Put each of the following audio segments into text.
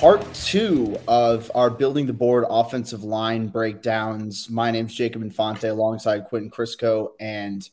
part two of our building the board offensive line breakdowns. My name's Jacob Infante alongside Quentin Crisco, and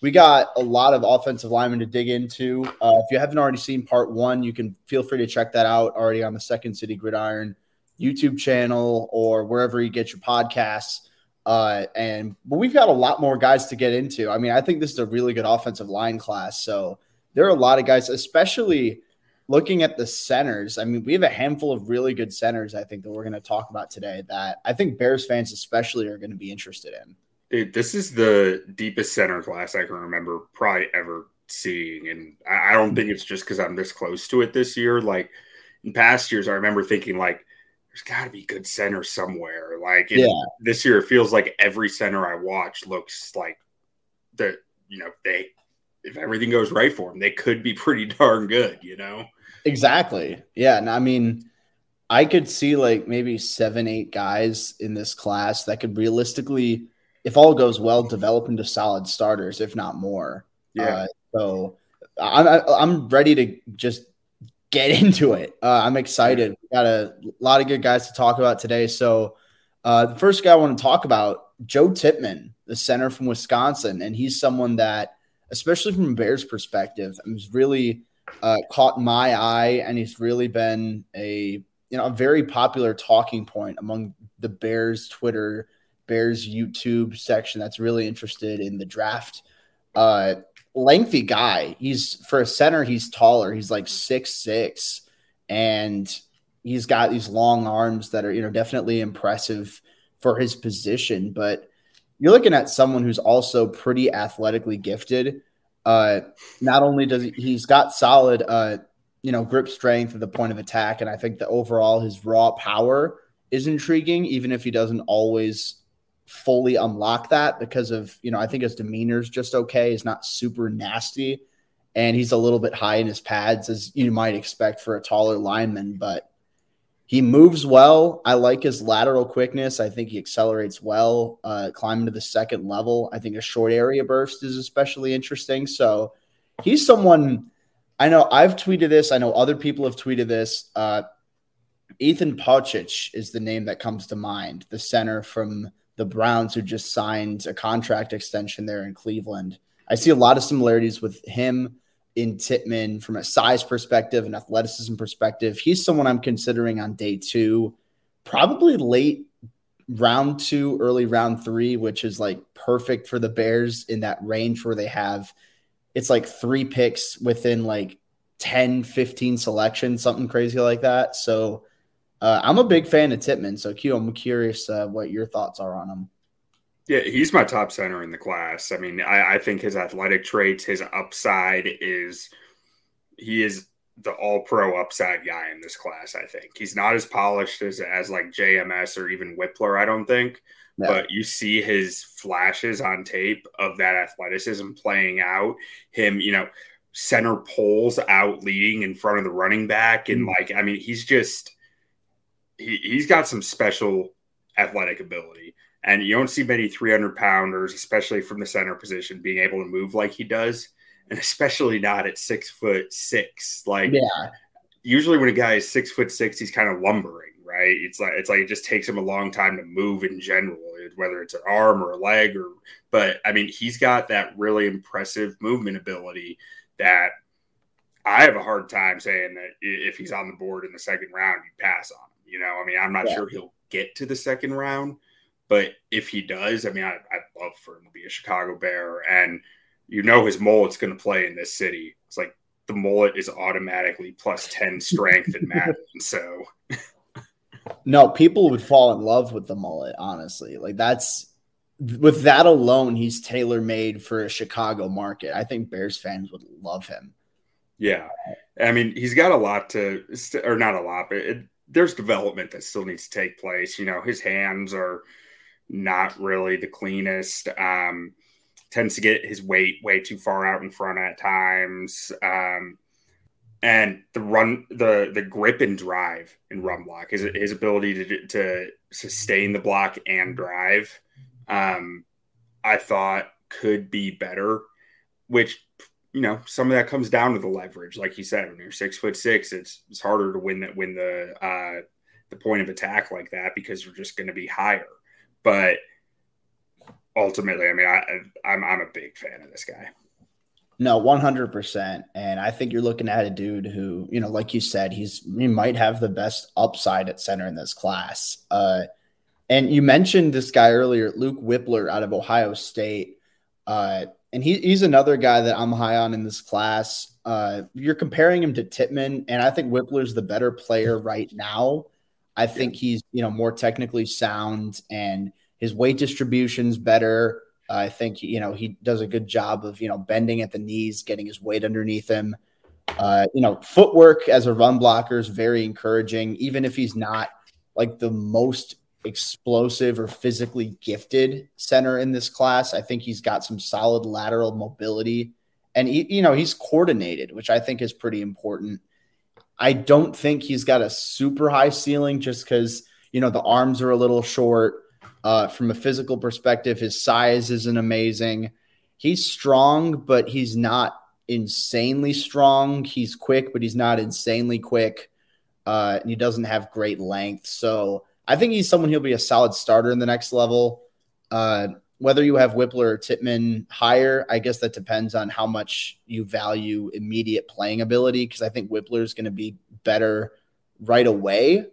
we got a lot of offensive linemen to dig into. Uh, if you haven't already seen part one, you can feel free to check that out already on the Second City Gridiron YouTube channel or wherever you get your podcasts. Uh, and but we've got a lot more guys to get into. I mean, I think this is a really good offensive line class. So there are a lot of guys, especially looking at the centers, I mean, we have a handful of really good centers, I think, that we're going to talk about today that I think Bears fans, especially, are going to be interested in. Dude, this is the deepest center class I can remember probably ever seeing. And I don't think it's just because I'm this close to it this year. Like in past years, I remember thinking, like, there's got to be good center somewhere. Like yeah. this year, it feels like every center I watch looks like the, you know, they, if everything goes right for them, they could be pretty darn good, you know? Exactly. Yeah. And I mean, I could see like maybe seven, eight guys in this class that could realistically, if all goes well, develop into solid starters, if not more. Yeah. Uh, so I'm I'm ready to just get into it. Uh, I'm excited. We got a lot of good guys to talk about today. So uh, the first guy I want to talk about, Joe Tippmann, the center from Wisconsin, and he's someone that, especially from Bears perspective, is really uh, caught my eye, and he's really been a you know a very popular talking point among the Bears Twitter, Bears YouTube section that's really interested in the draft. Uh, lengthy guy. He's for a center. He's taller. He's like six six, and he's got these long arms that are you know definitely impressive for his position. But you're looking at someone who's also pretty athletically gifted. Uh, not only does he, he's got solid, uh, you know, grip strength at the point of attack, and I think that overall his raw power is intriguing, even if he doesn't always fully unlock that because of you know I think his demeanor is just okay. He's not super nasty, and he's a little bit high in his pads as you might expect for a taller lineman, but he moves well. I like his lateral quickness. I think he accelerates well, uh, climbing to the second level. I think a short area burst is especially interesting. So he's someone I know I've tweeted this. I know other people have tweeted this. Uh, Ethan Pocic is the name that comes to mind, the center from the Browns who just signed a contract extension there in Cleveland. I see a lot of similarities with him in Tippmann from a size perspective and athleticism perspective. He's someone I'm considering on day two, probably late round two, early round three, which is like perfect for the Bears in that range where they have it's like three picks within like 10, 15 selections, something crazy like that. So uh, I'm a big fan of Tippmann. So Q, I'm curious uh, what your thoughts are on him. Yeah, he's my top center in the class. I mean, I, I think his athletic traits, his upside is he is the all pro upside guy in this class. I think he's not as polished as, as like JMS or even Wypler, I don't think. No. But you see his flashes on tape of that athleticism playing out. Him, you know, center poles out leading in front of the running back. And mm. like, I mean, he's just, he, he's got some special athletic ability. And you don't see many 300 pounders, especially from the center position, being able to move like he does. and especially not at six foot six. Like, yeah, usually when a guy is six foot six, he's kind of lumbering, right? It's like it's like it just takes him a long time to move in general, whether it's an arm or a leg or. But I mean, he's got that really impressive movement ability that I have a hard time saying that if he's on the board in the second round, you pass on him. You know, I mean, I'm not yeah. sure he'll get to the second round, but if he does, I mean, I, would love for him to be a Chicago Bear. And you know, his mullet's going to play in this city. It's like the mullet is automatically plus 10 strength in Madden. So, no, people would fall in love with the mullet, honestly. Like, that's with that alone, he's tailor made for a Chicago market. I think Bears fans would love him. Yeah. I mean, he's got a lot to, or not a lot, but it, there's development that still needs to take place. You know, his hands are not really the cleanest. Um, tends to get his weight way too far out in front at times. Um, and the run, the the grip and drive in run block, his his ability to to sustain the block and drive, um, I thought could be better. Which you know, some of that comes down to the leverage. Like you said, when you're six foot six, it's it's harder to win that win the uh, the point of attack like that because you're just going to be higher. But ultimately, I mean, I, I'm I'm a big fan of this guy. No, 100%. And I think you're looking at a dude who, you know, like you said, he's he might have the best upside at center in this class. Uh, and you mentioned this guy earlier, Luke Wypler out of Ohio State. Uh, and he, he's another guy that I'm high on in this class. Uh, you're comparing him to Tippmann, and I think Wypler's the better player right now. I think he's you know more technically sound, and his weight distribution's better. I think you know he does a good job of you know bending at the knees, getting his weight underneath him. Uh, you know, footwork as a run blocker is very encouraging, even if he's not like the most explosive or physically gifted center in this class. I think he's got some solid lateral mobility and he, you know, he's coordinated, which I think is pretty important. I don't think he's got a super high ceiling just because, you know, the arms are a little short. Uh, from a physical perspective, his size isn't amazing. He's strong, but he's not insanely strong. He's quick, but he's not insanely quick. Uh, and he doesn't have great length. So I think he's someone he'll be a solid starter in the next level. Uh, whether you have Wypler or Tippmann higher, I guess that depends on how much you value immediate playing ability. Because I think Wypler is going to be better right away,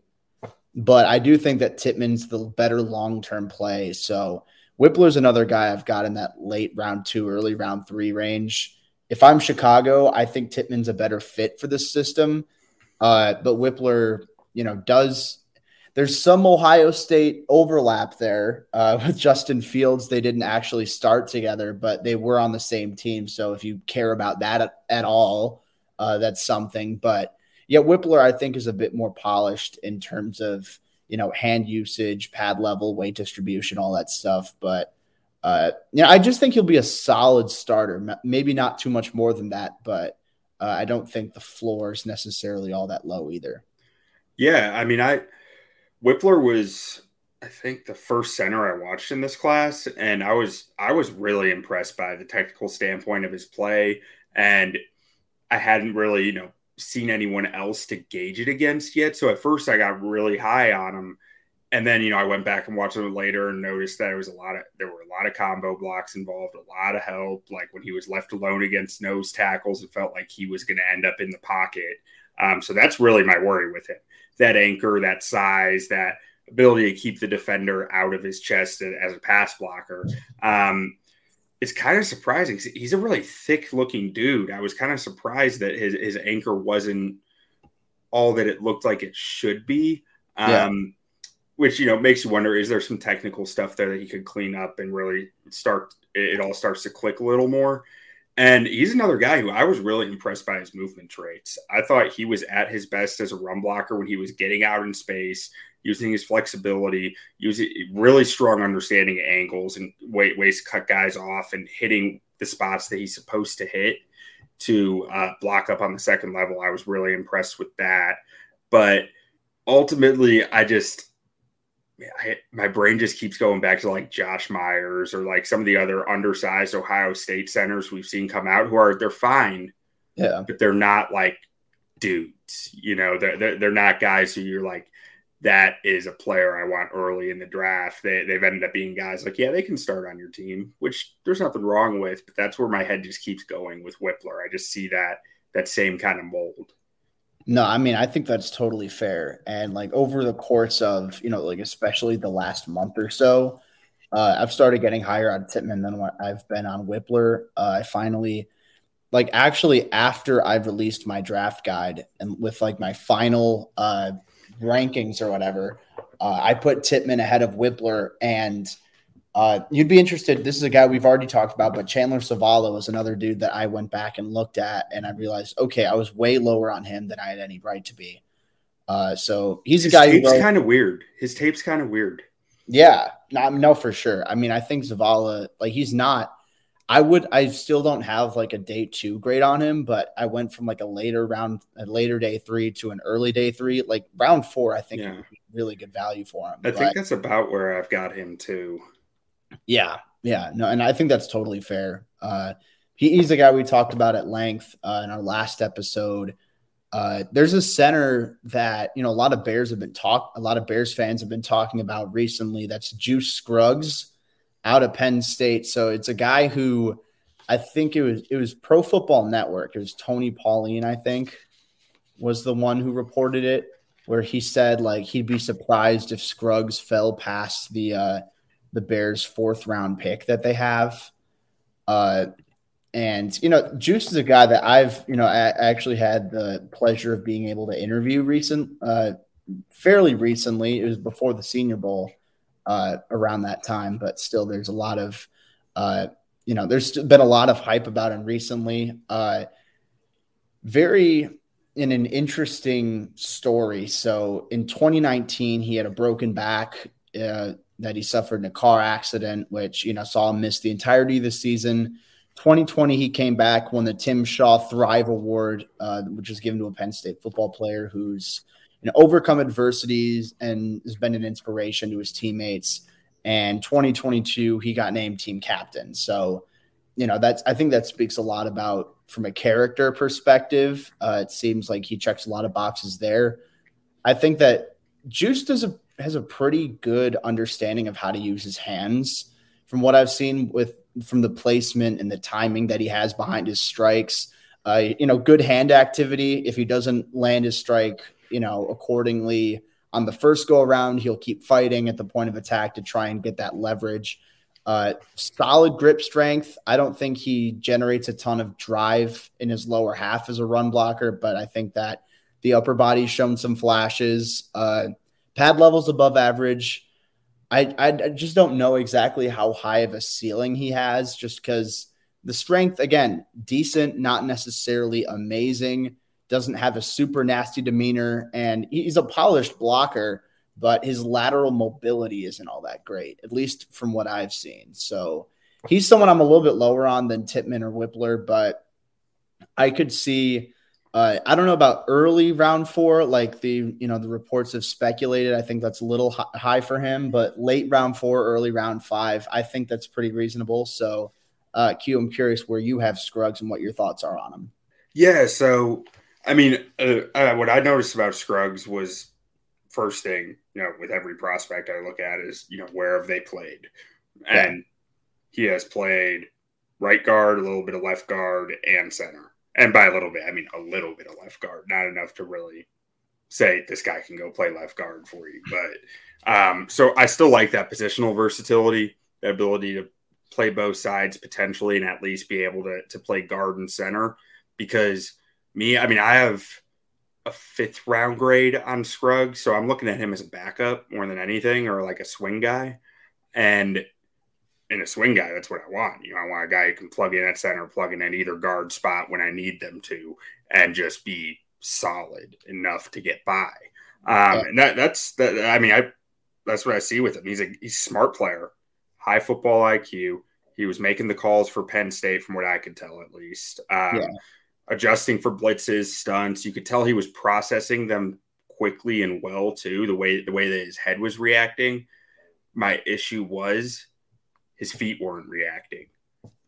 but I do think that Tippmann's the better long term play. So Wypler's another guy I've got in that late round two, early round three range. If I'm Chicago, I think Tippmann's a better fit for this system. Uh, but Wypler, you know, does there's some Ohio State overlap there uh, with Justin Fields. They didn't actually start together, but they were on the same team. So if you care about that at, at all, uh, that's something. But yeah, Wypler, I think, is a bit more polished in terms of you know hand usage, pad level, weight distribution, all that stuff. But uh, I just think he'll be a solid starter. Maybe not too much more than that, but uh, I don't think the floor is necessarily all that low either. Yeah, I mean, I Wypler was, I think, the first center I watched in this class, and I was I was really impressed by the technical standpoint of his play, and I hadn't really, you know, seen anyone else to gauge it against yet. So at first, I got really high on him, and then you know I went back and watched him later and noticed that there was a lot of there were a lot of combo blocks involved, a lot of help. Like when he was left alone against nose tackles, it felt like he was going to end up in the pocket. Um, so that's really my worry with him that anchor, that size, that ability to keep the defender out of his chest as a pass blocker. Um, it's kind of surprising. He's a really thick looking dude. I was kind of surprised that his, his anchor wasn't all that it looked like it should be. Um. Which, you know, makes you wonder is there some technical stuff there that he could clean up and really start, it all starts to click a little more. And he's another guy who I was really impressed by his movement traits. I thought he was at his best as a run blocker when he was getting out in space, using his flexibility, using really strong understanding of angles and ways to cut guys off and hitting the spots that he's supposed to hit to uh, block up on the second level. I was really impressed with that. But ultimately, I just I, my brain just keeps going back to like Josh Myers or like some of the other undersized Ohio State centers we've seen come out who are they're fine, yeah, but they're not like dudes. You know, they're they're, they're not guys who you're like that is a player I want early in the draft. They they've ended up being guys like yeah they can start on your team, which there's nothing wrong with, but that's where my head just keeps going with Wypler. I just see that that same kind of mold. No, I mean, I think that's totally fair. And like over the course of, you know, like especially the last month or so, uh, I've started getting higher on Tippmann than what I've been on Wypler. Uh, I finally, like, actually, after I've released my draft guide and with like my final uh, rankings or whatever, uh, I put Tippmann ahead of Wypler and uh, you'd be interested. This is a guy we've already talked about, but Chandler Zavala was another dude that I went back and looked at, and I realized, okay, I was way lower on him than I had any right to be. Uh, so he's His a guy. tape's kind of weird. His tape's kind of weird. Yeah, no, no, for sure. I mean, I think Zavala, like, he's not. I would. I still don't have like a day two grade on him, but I went from like a later round, a later day three to an early day three. Like round four, I think Yeah. really good value for him. I But- think that's about where I've got him too. Yeah, yeah, no, and I think that's totally fair. Uh, he, he's the guy we talked about at length uh, in our last episode. Uh, there's a center that you know a lot of Bears have been talk, a lot of Bears fans have been talking about recently. That's Juice Scruggs out of Penn State. So it's a guy who I think it was it was Pro Football Network. It was Tony Pauline, I think, was the one who reported it, where he said like he'd be surprised if Scruggs fell past the uh, the Bears' fourth round pick that they have. Uh, and you know, Juice is a guy that I've you know I actually had the pleasure of being able to interview recent, uh, fairly recently. It was before the Senior Bowl, uh, around that time, but still, there's a lot of, uh, you know, there's been a lot of hype about him recently. Uh, very in an interesting story. So in 2019, he had a broken back. Uh, that he suffered in a car accident, which you know saw him miss the entirety of the season. 2020, he came back, won the Tim Shaw Thrive Award, uh, which is given to a Penn State football player who's know overcome adversities and has been an inspiration to his teammates. And 2022, he got named team captain. So, you know, that's I think that speaks a lot about from a character perspective. Uh, it seems like he checks a lot of boxes there. I think that Juice does a has a pretty good understanding of how to use his hands. From what I've seen with from the placement and the timing that he has behind his strikes, uh, you know, good hand activity. If he doesn't land his strike, you know, accordingly on the first go around, he'll keep fighting at the point of attack to try and get that leverage. Uh, solid grip strength. I don't think he generates a ton of drive in his lower half as a run blocker, but I think that the upper body's shown some flashes. Uh, pad levels above average. I, I I just don't know exactly how high of a ceiling he has, just because the strength again decent, not necessarily amazing. Doesn't have a super nasty demeanor, and he's a polished blocker, but his lateral mobility isn't all that great, at least from what I've seen. So he's someone I'm a little bit lower on than Tippmann or Wypler, but I could see. Uh, I don't know about early round four, like the you know the reports have speculated. I think that's a little hi- high for him, but late round four, early round five, I think that's pretty reasonable. So, uh, Q, I'm curious where you have Scruggs and what your thoughts are on him. Yeah, so I mean, uh, uh, what I noticed about Scruggs was first thing, you know, with every prospect I look at is, you know, where have they played? And he has played right guard, a little bit of left guard, and center. And by a little bit, I mean a little bit of left guard, not enough to really say this guy can go play left guard for you. But um, so I still like that positional versatility, the ability to play both sides potentially and at least be able to, to play guard and center because me, I mean, I have a fifth round grade on Scruggs, so I'm looking at him as a backup more than anything, or like a swing guy. And in a swing guy, that's what I want. You know, I want a guy who can plug in at center, plug in at either guard spot when I need them to, and just be solid enough to get by. Um, and that that's that. I mean, I that's what I see with him. He's a he's smart player, high football IQ. He was making the calls for Penn State, from what I could tell, at least. Um, Yeah. Adjusting for blitzes, stunts. You could tell he was processing them quickly and well too. The way the way that his head was reacting. My issue was his feet weren't reacting.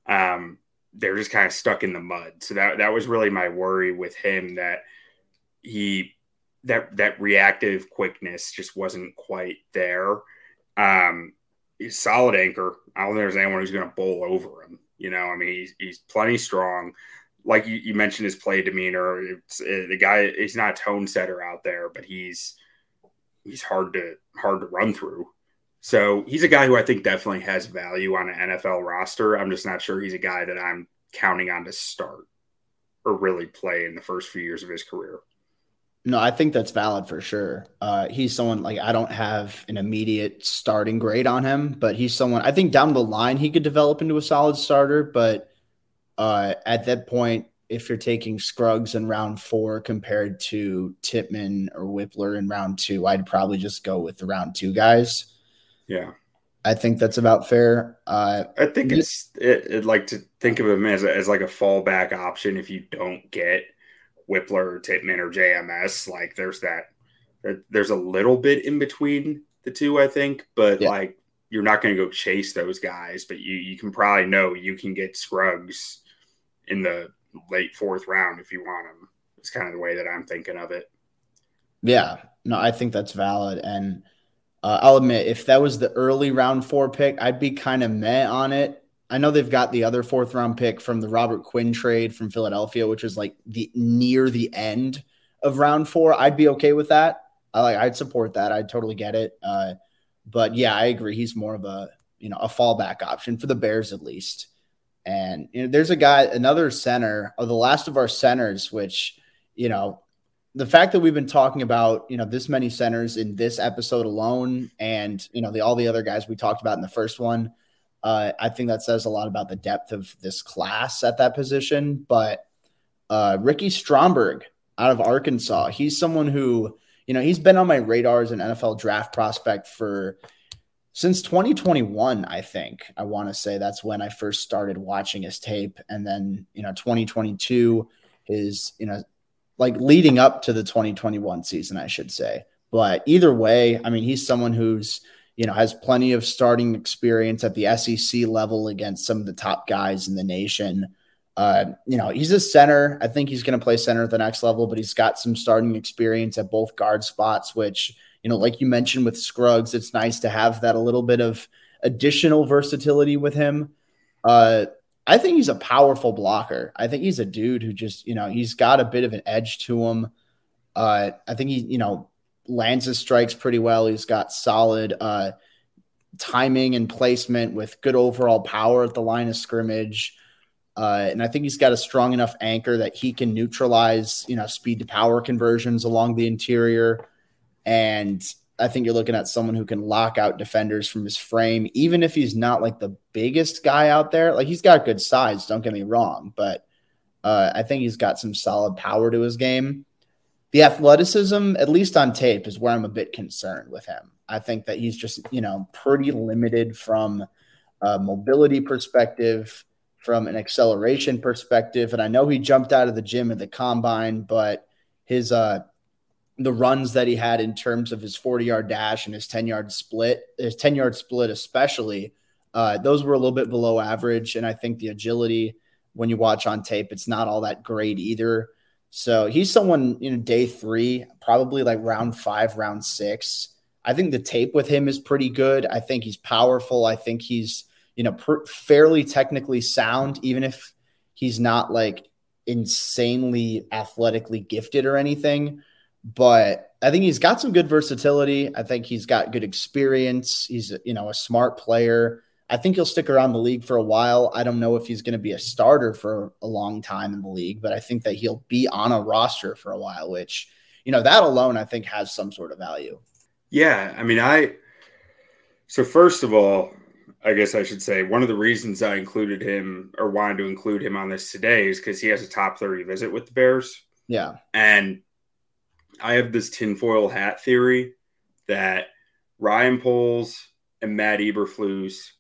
Um, they're just kind of stuck in the mud. So that that was really my worry with him that he that that reactive quickness just wasn't quite there. Um, he's solid anchor. I don't think there's anyone who's going to bowl over him. You know, I mean, he's, he's plenty strong. Like you, you mentioned, his play demeanor. It's, uh, the guy, he's not a tone setter out there, but he's he's hard to hard to run through. So he's a guy who I think definitely has value on an NFL roster. I'm just not sure he's a guy that I'm counting on to start or really play in the first few years of his career. No, I think that's valid for sure. Uh, he's someone like I don't have an immediate starting grade on him, but he's someone I think down the line he could develop into a solid starter. But uh, at that point, if you're taking Scruggs in round four compared to Tippmann or Wypler in round two, I'd probably just go with the round two guys. Yeah. I think that's about fair. Uh, I think it's it, it, like to think of him as, a, as like a fallback option if you don't get Wypler or or JMS. Like there's that, there's a little bit in between the two, I think, but yeah. like you're not going to go chase those guys, but you you can probably know you can get Scruggs in the late fourth round if you want him. It's kind of the way that I'm thinking of it. Yeah, no, I think that's valid and uh, I'll admit, if that was the early round four pick, I'd be kind of meh on it. I know they've got the other fourth round pick from the Robert Quinn trade from Philadelphia, which is like the near the end of round four. I'd be okay with that. I like, I'd support that. I'd totally get it. Uh, but yeah, I agree. He's more of a you know a fallback option for the Bears at least. And you know, there's a guy, another center, or the last of our centers, which you know the fact that we've been talking about you know this many centers in this episode alone and you know the all the other guys we talked about in the first one uh, i think that says a lot about the depth of this class at that position. But uh, ricky stromberg out of arkansas he's someone who you know he's been on my radar as an nfl draft prospect for since 2021 i think i want to say that's when i first started watching his tape and then you know 2022 is you know like leading up to the 2021 season, I should say. But either way, I mean, he's someone who's, you know, has plenty of starting experience at the SEC level against some of the top guys in the nation. Uh, you know, he's a center. I think he's going to play center at the next level, but he's got some starting experience at both guard spots, which, you know, like you mentioned with Scruggs, it's nice to have that a little bit of additional versatility with him. Uh, I think he's a powerful blocker. I think he's a dude who just, you know, he's got a bit of an edge to him. Uh, I think he, you know, lands his strikes pretty well. He's got solid uh, timing and placement with good overall power at the line of scrimmage. Uh, and I think he's got a strong enough anchor that he can neutralize, you know, speed to power conversions along the interior. And I think you're looking at someone who can lock out defenders from his frame, even if he's not like the biggest guy out there. Like he's got good size, don't get me wrong, but uh, I think he's got some solid power to his game. The athleticism, at least on tape, is where I'm a bit concerned with him. I think that he's just, you know, pretty limited from a mobility perspective, from an acceleration perspective. And I know he jumped out of the gym at the combine, but his uh the runs that he had in terms of his 40 yard dash and his 10 yard split, his 10 yard split, especially, uh, those were a little bit below average. And I think the agility, when you watch on tape, it's not all that great either. So he's someone, you know, day three, probably like round five, round six. I think the tape with him is pretty good. I think he's powerful. I think he's, you know, fairly technically sound, even if he's not like insanely athletically gifted or anything but I think he's got some good versatility. I think he's got good experience. He's you know a smart player. I think he'll stick around the league for a while. I don't know if he's going to be a starter for a long time in the league, but I think that he'll be on a roster for a while, which you know that alone I think has some sort of value. Yeah, I mean I so first of all, I guess I should say one of the reasons I included him or wanted to include him on this today is because he has a top 30 visit with the Bears. Yeah. And I have this tinfoil hat theory that Ryan Poles and Matt Eberflus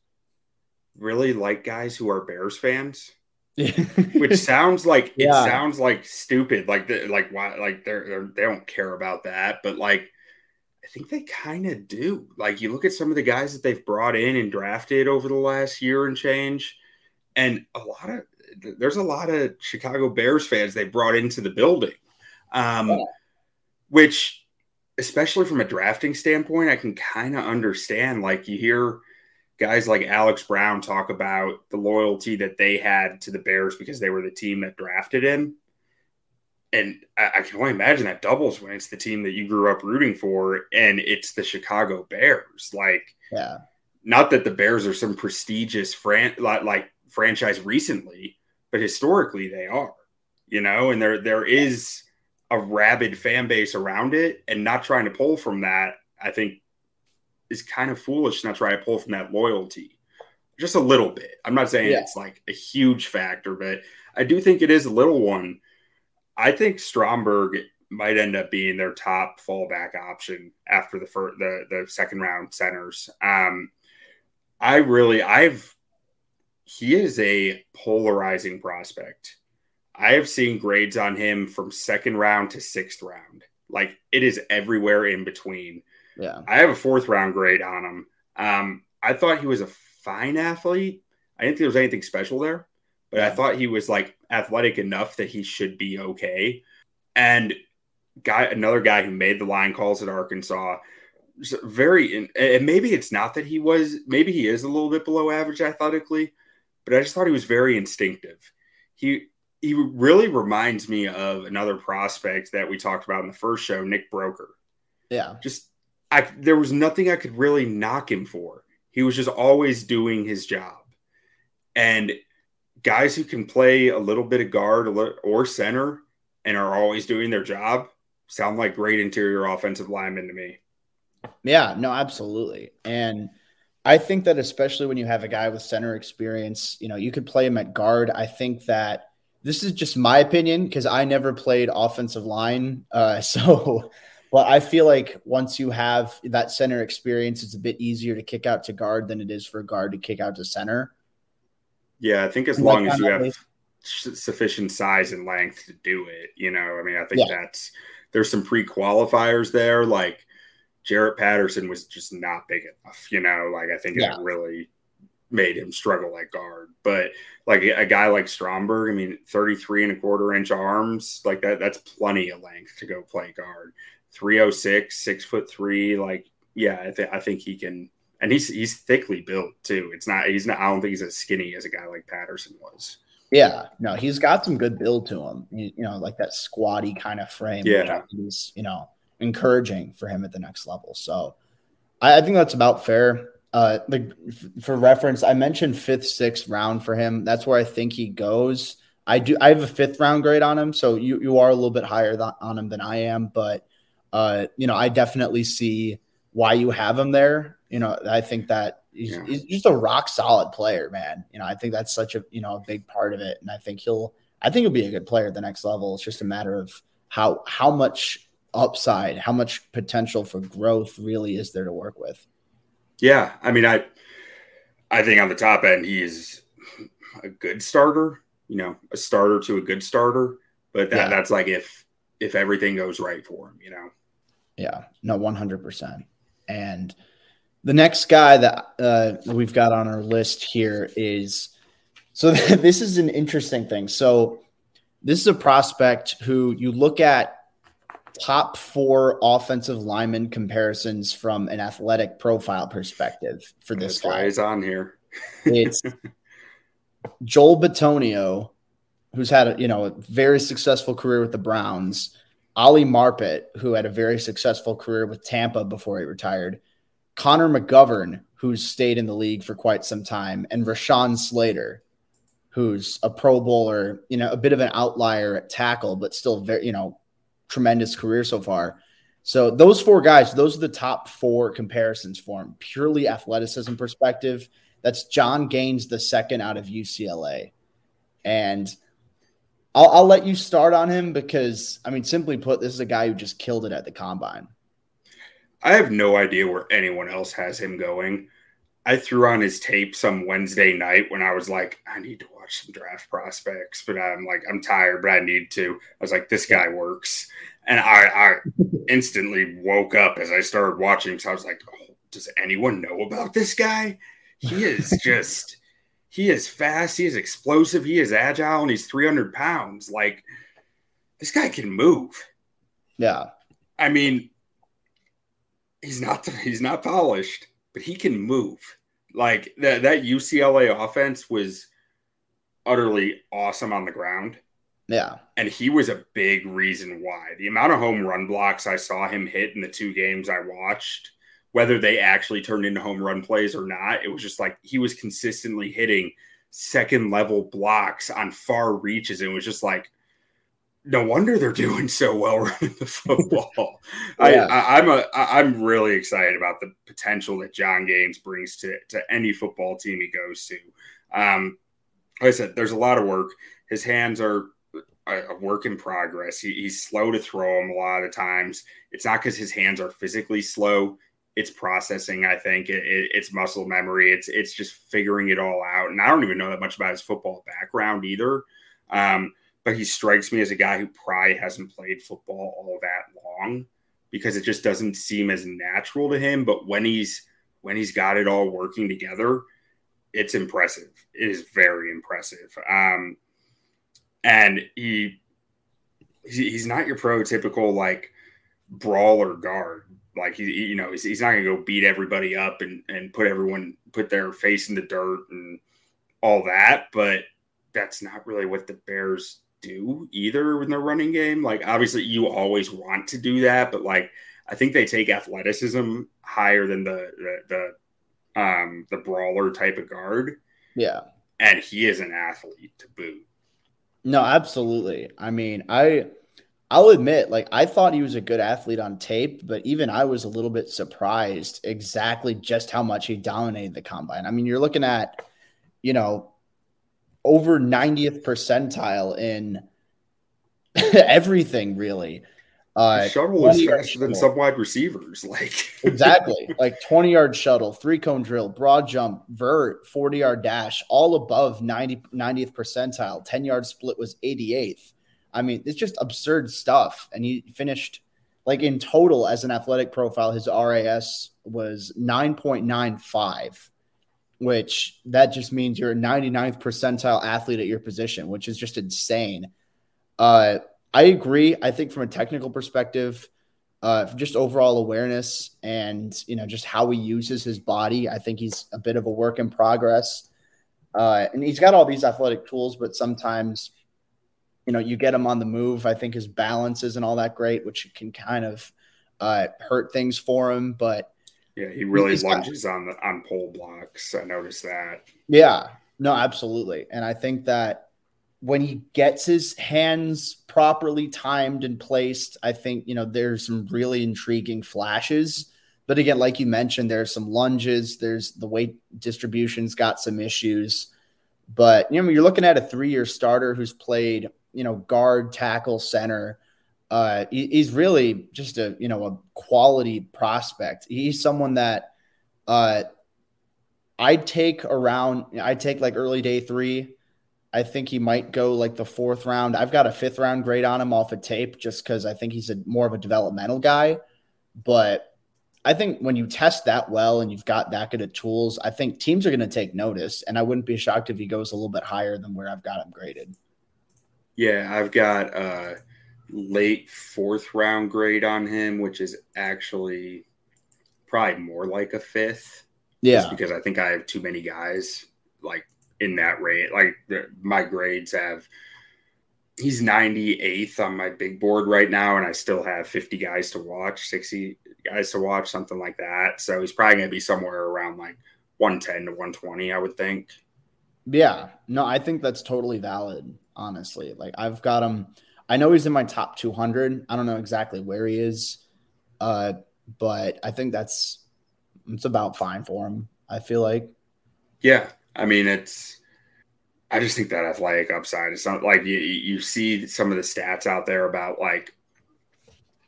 really like guys who are Bears fans. which sounds like Yeah. it sounds like stupid. Like the, like why like they're, they're they don't care about that, but like I think they kind of do. Like you look at some of the guys that they've brought in and drafted over the last year and change, and a lot of there's a lot of Chicago Bears fans they brought into the building, um, Yeah. Which especially from a drafting standpoint, I can kind of understand. Like you hear guys like Alex Brown talk about the loyalty that they had to the Bears because they were the team that drafted him. And I, I can only imagine that doubles when it's the team that you grew up rooting for and it's the Chicago Bears. Like, Yeah. not that the Bears are some prestigious fran- like, like franchise recently, but historically they are, you know, and there there is a rabid fan base around it, and not trying to pull from that, I think, is kind of foolish not try to pull from that loyalty, just a little bit. I'm not saying Yeah. it's like a huge factor, but I do think it is a little one. I think Stromberg might end up being their top fallback option after the first, the the second round centers. Um, I really, I've, he is a polarizing prospect. I have seen grades on him from second round to sixth round. Like it is everywhere in between. Yeah. I have a fourth round grade on him. Um, I thought he was a fine athlete. I didn't think there was anything special there, but I thought he was like athletic enough that he should be okay. And guy, another guy who made the line calls at Arkansas, very, and maybe it's not that he was, maybe he is a little bit below average athletically, but I just thought he was very instinctive. He he really reminds me of another prospect that we talked about in the first show, Nick Broeker Yeah. just I there was nothing I could really knock him for. He was just always doing his job. And guys who can play a little bit of guard or center and are always doing their job sound like great interior offensive linemen to me. Yeah, no, absolutely. And I think that especially when you have a guy with center experience, you know, you could play him at guard. I think that this is just my opinion because I never played offensive line. Uh, so, but I feel like once you have that center experience, it's a bit easier to kick out to guard than it is for guard to kick out to center. Yeah, I think as Like long as you have sufficient size and length to do it, you know, I mean, I think Yeah. that's there's some pre-qualifiers there like Jarrett Patterson was just not big enough, you know, like I think Yeah. it really made him struggle at guard. But like a guy like Stromberg, I mean, 33 and a quarter inch arms, like that, that's plenty of length to go play guard. 306, six foot three, like, yeah, I, th- I think he can, and he's he's thickly built too. It's not he's not I don't think he's as skinny as a guy like Patterson was. Yeah, no, he's got some good build to him. You, you know, like that squatty kind of frame. Yeah. Is you know encouraging for him at the next level. So I, I think that's about fair. Uh, like for reference, I mentioned fifth, sixth round for him. That's where I think he goes. I do. I have a fifth round grade on him, so you you are a little bit higher th- on him than I am. But uh, you know, I definitely see why you have him there. You know, I think that he's, Yeah. he's just a rock solid player, man. You know, I think that's such a you know a big part of it, and I think he'll I think he'll be a good player at the next level. It's just a matter of how how much upside, how much potential for growth really is there to work with. Yeah, I mean, I I think on the top end he is a good starter. You know, a starter to a good starter, but that, Yeah. that's like if if everything goes right for him. You know, Yeah, no, one hundred percent. And the next guy that uh, we've got on our list here is so this is an interesting thing. So this is a prospect who you look at top four offensive lineman comparisons from an athletic profile perspective for this this guy is on here. It's Joel Bitonio, who's had a you know a very successful career with the Browns. Ali Marpet, who had a very successful career with Tampa before he retired. Connor McGovern, who's stayed in the league for quite some time, and Rashawn Slater, who's a Pro Bowler, you know, a bit of an outlier at tackle, but still very, you know, tremendous career so far. So those four guys, those are the top four comparisons for him, purely athleticism perspective. That's Jon Gaines the second out of UCLA. And I'll, I'll let you start on him because, I mean, simply put, this is a guy who just killed it at the combine. I have no idea where anyone else has him going. I threw on his tape some Wednesday night when I was like, I need to watch some draft prospects, but I'm like, I'm tired, but I need to. I was like, this guy works. And I, I instantly woke up as I started watching. So I was like, oh, does anyone know about this guy? He is just, he is fast. He is explosive. He is agile and he's 300 pounds. Like, this guy can move. Yeah. I mean, he's not, he's not polished, but he can move. Like that, that UCLA offense was utterly awesome on the ground. Yeah. And he was a big reason why. The amount of home run blocks I saw him hit in the two games I watched, whether they actually turned into home run plays or not, it was just like he was consistently hitting second level blocks on far reaches. And it was just like, no wonder they're doing so well running the football. yeah. I, am a I'm really excited about the potential that Jon Gaines brings to to any football team he goes to. Um, like I said, there's a lot of work. His hands are a work in progress. He, he's slow to throw them a lot of times. It's not because his hands are physically slow. It's processing. I think it, it, it's muscle memory. It's it's just figuring it all out. And I don't even know that much about his football background either. Um, but he strikes me as a guy who probably hasn't played football all that long because it just doesn't seem as natural to him. But when he's when he's got it all working together, it's impressive. It is very impressive. Um, and he he's not your prototypical like brawler guard. Like he, you know, he's, he's not gonna go beat everybody up and and put everyone put their face in the dirt and all that. But that's not really what the Bears do either in their running game. Like obviously you always want to do that, but like I think they take athleticism higher than the the, the um the brawler type of guard. Yeah. And he is an athlete to boot. No, absolutely. I mean, I I'll admit, like I thought he was a good athlete on tape, but even I was a little bit surprised exactly just how much he dominated the combine. I mean, you're looking at, you know, over 90th percentile in everything, really. Uh, shuttle was faster than some wide receivers. Like exactly, like twenty yard shuttle, three cone drill, broad jump, vert, forty yard dash, all above 90, 90th percentile. Ten yard split was eighty eighth. I mean, it's just absurd stuff. And he finished like in total as an athletic profile, his RAS was nine point nine five, which that just means you're a 99th percentile athlete at your position, which is just insane. Uh, I agree. I think from a technical perspective, uh, just overall awareness and you know just how he uses his body, I think he's a bit of a work in progress. Uh, and he's got all these athletic tools, but sometimes you know you get him on the move. I think his balance isn't all that great, which can kind of uh, hurt things for him. But yeah, he really lunges got, on the on pole blocks. I noticed that. Yeah, no, absolutely, and I think that when he gets his hands properly timed and placed, I think, you know, there's some really intriguing flashes. But again, like you mentioned, there's some lunges, there's the weight distribution's got some issues. But, you know, you're looking at a three year starter who's played, you know, guard, tackle, center. Uh, he, he's really just a, you know, a quality prospect. He's someone that, uh, I'd take around, I'd take like early day three I think he might go like the fourth round. I've got a fifth round grade on him off of tape just because I think he's a more of a developmental guy. But I think when you test that well and you've got that good of tools, I think teams are going to take notice. And I wouldn't be shocked if he goes a little bit higher than where I've got him graded. Yeah, I've got a late fourth round grade on him, which is actually probably more like a fifth. Yeah. because I think I have too many guys like in that rate. Like the, my grades have, he's 98th on my big board right now, and I still have 50 guys to watch, 60 guys to watch, something like that. So he's probably going to be somewhere around like 110 to 120, I would think. Yeah, no, I think that's totally valid, honestly. Like I've got him, I know he's in my top 200. I don't know exactly where he is, uh, but I think that's it's about fine for him. I feel like. Yeah, I mean, it's. I just think that athletic upside is not like you you see some of the stats out there about like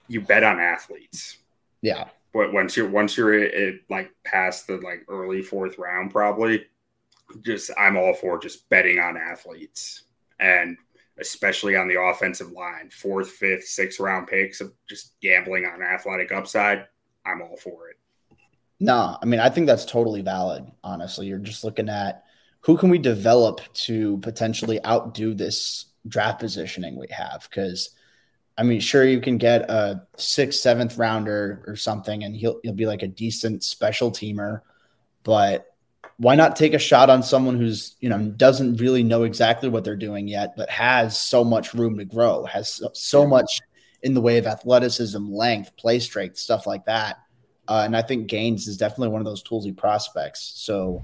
you bet on athletes. Yeah. but once you're once you're at, like past the like early fourth round, probably just I'm all for just betting on athletes and especially on the offensive line, fourth, fifth, sixth round picks of just gambling on athletic upside. I'm all for it. No, I mean I think that's totally valid. Honestly, you're just looking at who can we develop to potentially outdo this draft positioning we have because I mean, sure, you can get a sixth, seventh rounder or something, and he'll he'll be like a decent special teamer. But why not take a shot on someone who's you know doesn't really know exactly what they're doing yet, but has so much room to grow, has so much in the way of athleticism, length, play strength, stuff like that. Uh, and I think Gaines is definitely one of those toolsy prospects. So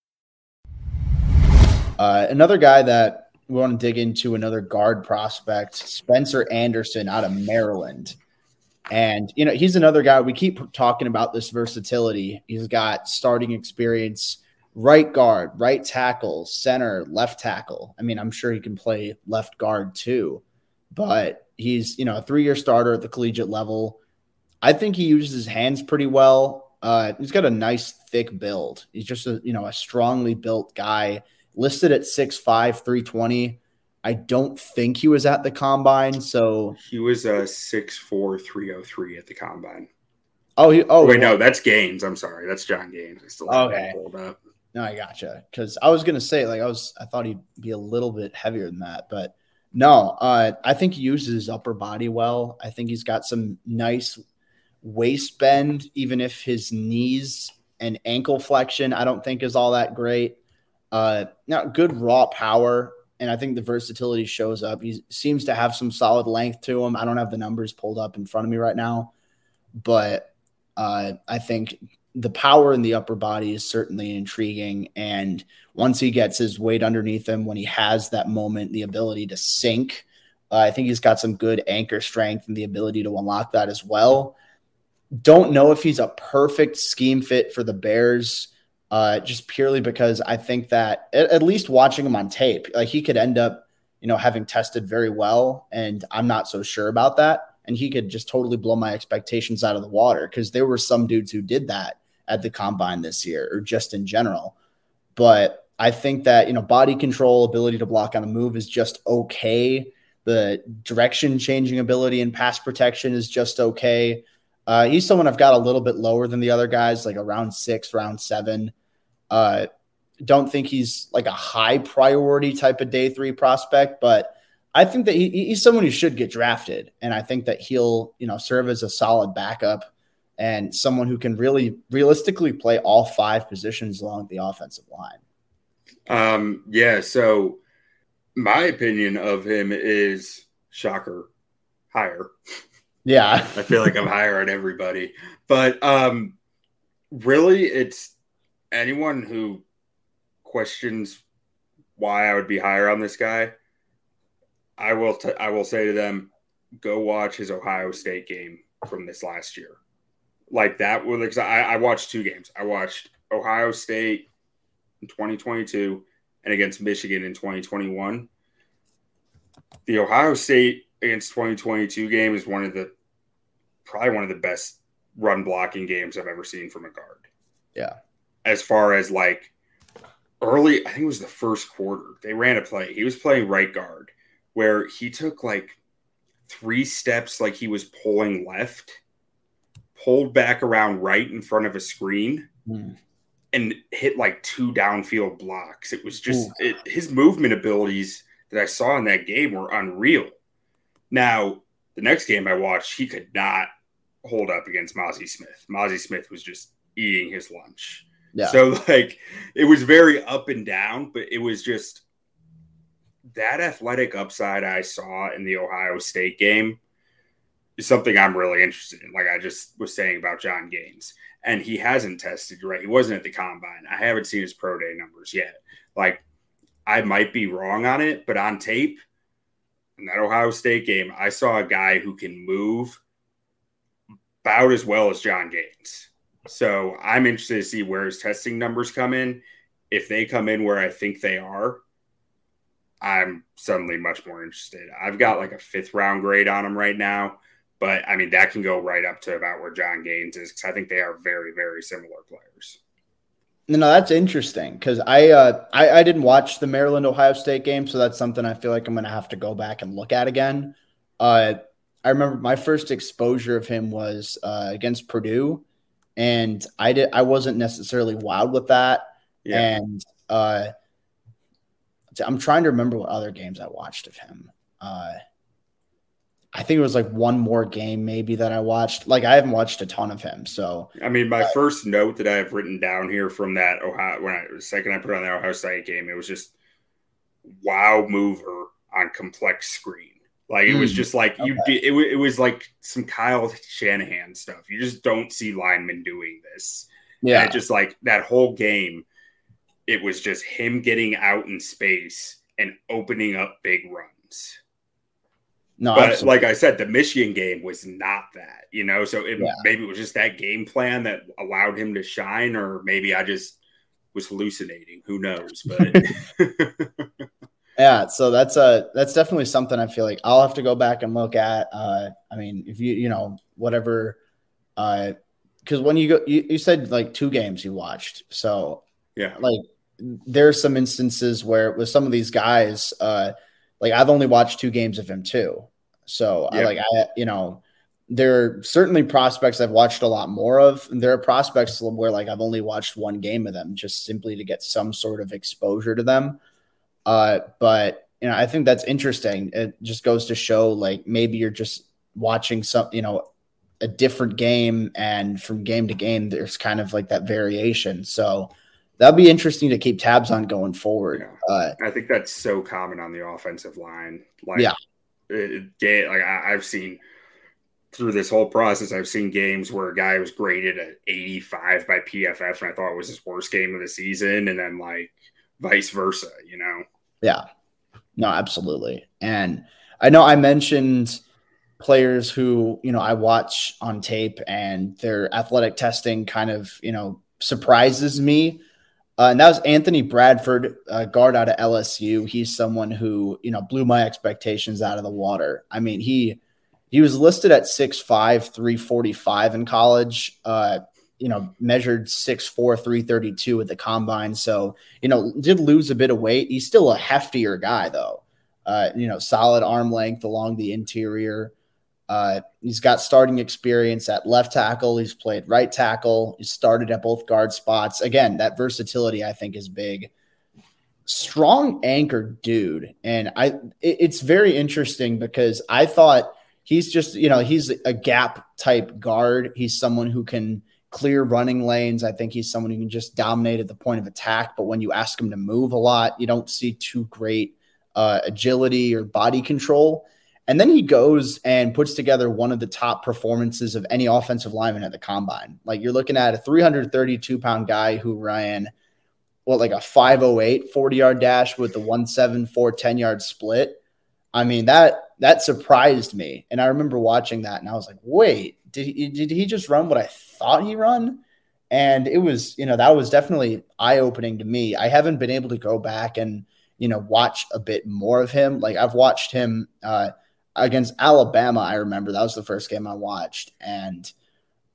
Uh, another guy that we want to dig into, another guard prospect, Spencer Anderson out of Maryland. And, you know, he's another guy. We keep talking about this versatility. He's got starting experience, right guard, right tackle, center, left tackle. I mean, I'm sure he can play left guard too, but he's, you know, a three year starter at the collegiate level. I think he uses his hands pretty well. Uh, he's got a nice, thick build. He's just a, you know, a strongly built guy listed at 6'5, 320. I don't think he was at the combine. So he was a uh, 6'4, 303 at the combine. Oh, he, oh, wait, no, that's Gaines. I'm sorry. That's Jon Gaines. I still okay. No, I gotcha. Because I was gonna say, like, I was, I thought he'd be a little bit heavier than that, but no, uh, I think he uses his upper body well. I think he's got some nice waist bend, even if his knees and ankle flexion, I don't think is all that great. Uh, now, good raw power, and I think the versatility shows up. He seems to have some solid length to him. I don't have the numbers pulled up in front of me right now, but uh, I think the power in the upper body is certainly intriguing. And once he gets his weight underneath him, when he has that moment, the ability to sink, uh, I think he's got some good anchor strength and the ability to unlock that as well. Don't know if he's a perfect scheme fit for the Bears uh, just purely because I think that at, at, least watching him on tape, like he could end up, you know, having tested very well, and I'm not so sure about that. And he could just totally blow my expectations out of the water because there were some dudes who did that at the combine this year or just in general. But I think that, you know, body control, ability to block on the move is just okay. The direction changing ability and pass protection is just okay. Uh, he's someone I've got a little bit lower than the other guys, like around six, round seven. Uh, don't think he's like a high priority type of day three prospect, but I think that he, he's someone who should get drafted, and I think that he'll you know serve as a solid backup and someone who can really realistically play all five positions along the offensive line. Um, yeah. So my opinion of him is shocker higher. Yeah, I feel like I'm higher on everybody, but um, really, it's anyone who questions why I would be higher on this guy, I will t- I will say to them, go watch his Ohio State game from this last year. Like that because I, I watched two games. I watched Ohio State in 2022 and against Michigan in 2021. The Ohio State against 2022 game is one of the probably one of the best run blocking games I've ever seen from a guard. Yeah as far as like early, I think it was the first quarter. They ran a play. He was playing right guard where he took like three steps like he was pulling left, pulled back around right in front of a screen, mm. and hit like two downfield blocks. It was just it, his movement abilities that I saw in that game were unreal. Now, the next game I watched, he could not hold up against Mazi Smith. Mazi Smith was just eating his lunch. Yeah. So like it was very up and down, but it was just that athletic upside I saw in the Ohio State game is something I'm really interested in. Like I just was saying about Jon Gaines, and he hasn't tested right. He wasn't at the combine. I haven't seen his pro day numbers yet. Like I might be wrong on it, but on tape, in that Ohio State game, I saw a guy who can move about as well as Jon Gaines. So I'm interested to see where his testing numbers come in. If they come in where I think they are, I'm suddenly much more interested. I've got like a fifth round grade on him right now, but I mean, that can go right up to about where Jon Gaines is because I think they are very, very similar players. No, that's interesting because I, uh, I I didn't watch the Maryland Ohio State game, so that's something I feel like I'm going to have to go back and look at again. Uh, I remember my first exposure of him was uh, against Purdue, and I did I wasn't necessarily wild with that. Yeah. And uh, I'm trying to remember what other games I watched of him. Uh, I think it was like one more game maybe that I watched. Like I haven't watched a ton of him. So I mean, my uh, first note that I have written down here from that Ohio when I the second I put on the Ohio State game, it was just wow mover on complex screen. Like it was hmm. just like you okay. it, it was like some Kyle Shanahan stuff. You just don't see linemen doing this. Yeah. Just like that whole game, it was just him getting out in space and opening up big runs. No, but absolutely. like I said, the Michigan game was not that, you know. So it, yeah. maybe it was just that game plan that allowed him to shine, or maybe I just was hallucinating. Who knows? But yeah, so that's a uh, that's definitely something I feel like I'll have to go back and look at. Uh, I mean, if you you know whatever, uh, because when you go, you, you said like two games you watched, so yeah, like there are some instances where with some of these guys, uh, like I've only watched two games of him too. So yeah. I like I you know there are certainly prospects I've watched a lot more of. There are prospects where like I've only watched one game of them just simply to get some sort of exposure to them. Uh, but you know, I think that's interesting. It just goes to show like maybe you're just watching some, you know, a different game and from game to game there's kind of like that variation. So that'll be interesting to keep tabs on going forward. Yeah. Uh, I think that's so common on the offensive line. Like, yeah, it, it, like I, I've seen through this whole process, I've seen games where a guy was graded at 85 by PFF, and I thought it was his worst game of the season, and then like vice versa, you know? Yeah, no, absolutely. And I know I mentioned players who you know I watch on tape, and their athletic testing kind of you know surprises me. Uh, and that was Anthony Bradford, uh, guard out of LSU. He's someone who you know blew my expectations out of the water. I mean, he he was listed at 6'5", 345 in college. Uh, you know, measured 6'4", 332 at the combine. So you know, did lose a bit of weight. He's still a heftier guy though. Uh, you know, solid arm length along the interior. Uh, he's got starting experience at left tackle. He's played right tackle. He's started at both guard spots. Again, that versatility I think is big. Strong anchor dude, and I it, it's very interesting because I thought he's just you know he's a gap type guard. He's someone who can clear running lanes. I think he's someone who can just dominate at the point of attack. But when you ask him to move a lot, you don't see too great uh, agility or body control. And then he goes and puts together one of the top performances of any offensive lineman at the combine. Like you're looking at a 332 pound guy who ran what like a 508 40 yard dash with the 174 10 yard split. I mean that that surprised me. And I remember watching that and I was like, wait, did he did he just run what I thought he run? And it was, you know, that was definitely eye opening to me. I haven't been able to go back and, you know, watch a bit more of him. Like I've watched him uh against Alabama, I remember that was the first game I watched, and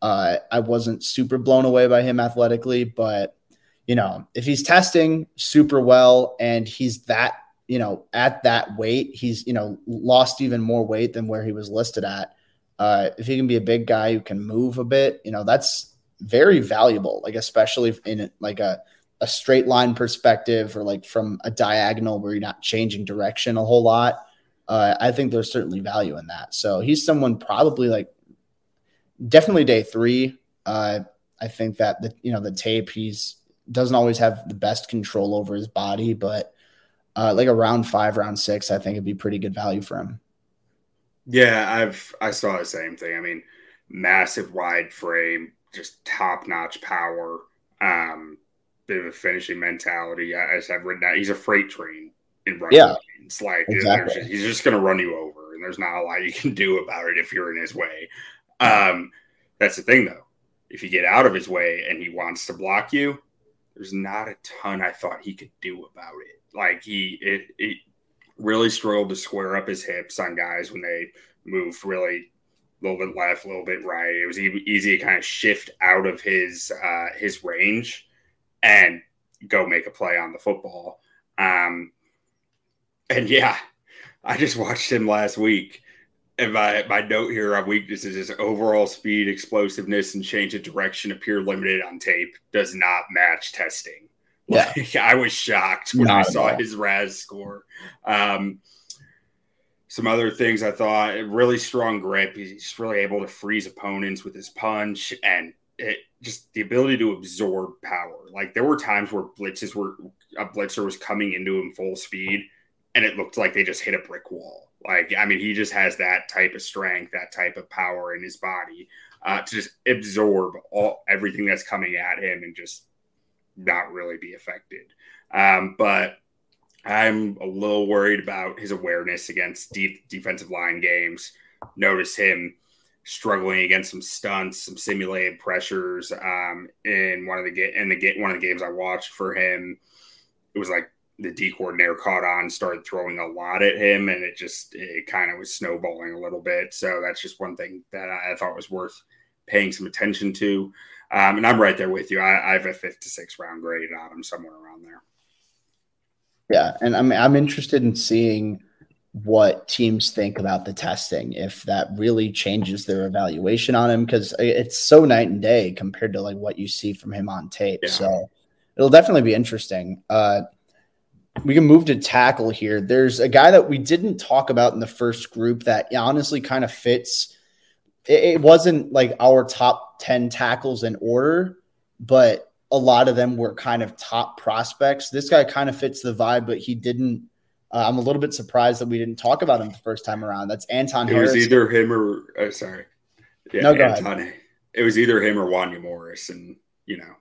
uh, I wasn't super blown away by him athletically, but you know, if he's testing super well and he's that, you know, at that weight, he's you know lost even more weight than where he was listed at. Uh, if he can be a big guy who can move a bit, you know, that's very valuable. Like especially in like a a straight line perspective or like from a diagonal where you're not changing direction a whole lot uh, I think there's certainly value in that. So he's someone probably like definitely day three. Uh, I think that the you know the tape he's doesn't always have the best control over his body, but uh, like a round five, round six, I think it'd be pretty good value for him. Yeah, I've I saw the same thing. I mean, massive wide frame, just top notch power, um, bit of a finishing mentality. As I've written down, he's a freight train in running. Yeah, it's like exactly. just, he's just going to run you over, and there's not a lot you can do about it if you're in his way. Um, that's the thing, though. If you get out of his way and he wants to block you, there's not a ton I thought he could do about it. Like he, it, it really struggled to square up his hips on guys when they moved really a little bit left, a little bit right. It was easy to kind of shift out of his uh, his range and go make a play on the football. Um, and yeah, I just watched him last week. And my, my note here on weaknesses is overall speed, explosiveness, and change of direction appear limited on tape. Does not match testing. Yeah. Like, I was shocked when not I saw his RAS score. Um, some other things I thought really strong grip. He's really able to freeze opponents with his punch and it, just the ability to absorb power. Like there were times where blitzes were a blitzer was coming into him full speed and it looked like they just hit a brick wall. Like, I mean, he just has that type of strength, that type of power in his body uh, to just absorb all everything that's coming at him and just not really be affected. Um, but I'm a little worried about his awareness against deep defensive line games. Notice him struggling against some stunts, some simulated pressures. Um, in one of the in the game, one of the games I watched for him, it was like the D coordinator caught on, started throwing a lot at him, and it just it kind of was snowballing a little bit. So that's just one thing that I thought was worth paying some attention to. Um, and I'm right there with you. I, I have a fifth to sixth round grade on him somewhere around there. Yeah, and I'm I'm interested in seeing what teams think about the testing if that really changes their evaluation on him because it's so night and day compared to like what you see from him on tape. Yeah. So it'll definitely be interesting. Uh, we can move to tackle here. There's a guy that we didn't talk about in the first group that honestly kind of fits. It, it wasn't like our top 10 tackles in order, but a lot of them were kind of top prospects. This guy kind of fits the vibe, but he didn't. Uh, I'm a little bit surprised that we didn't talk about him the first time around. That's Anton it Harris. was either him or, uh, sorry. Yeah, no, Anton. Ahead. It was either him or Wanya Morris. And, you know,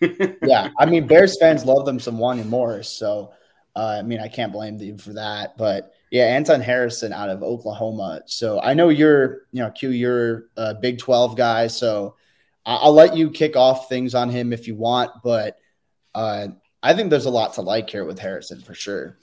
yeah, I mean, Bears fans love them some Wanya Morris, so uh, I mean, I can't blame them for that. But yeah, Anton Harrison out of Oklahoma. So I know you're, you know, Q, you're a Big Twelve guy, so I'll let you kick off things on him if you want. But uh, I think there's a lot to like here with Harrison for sure.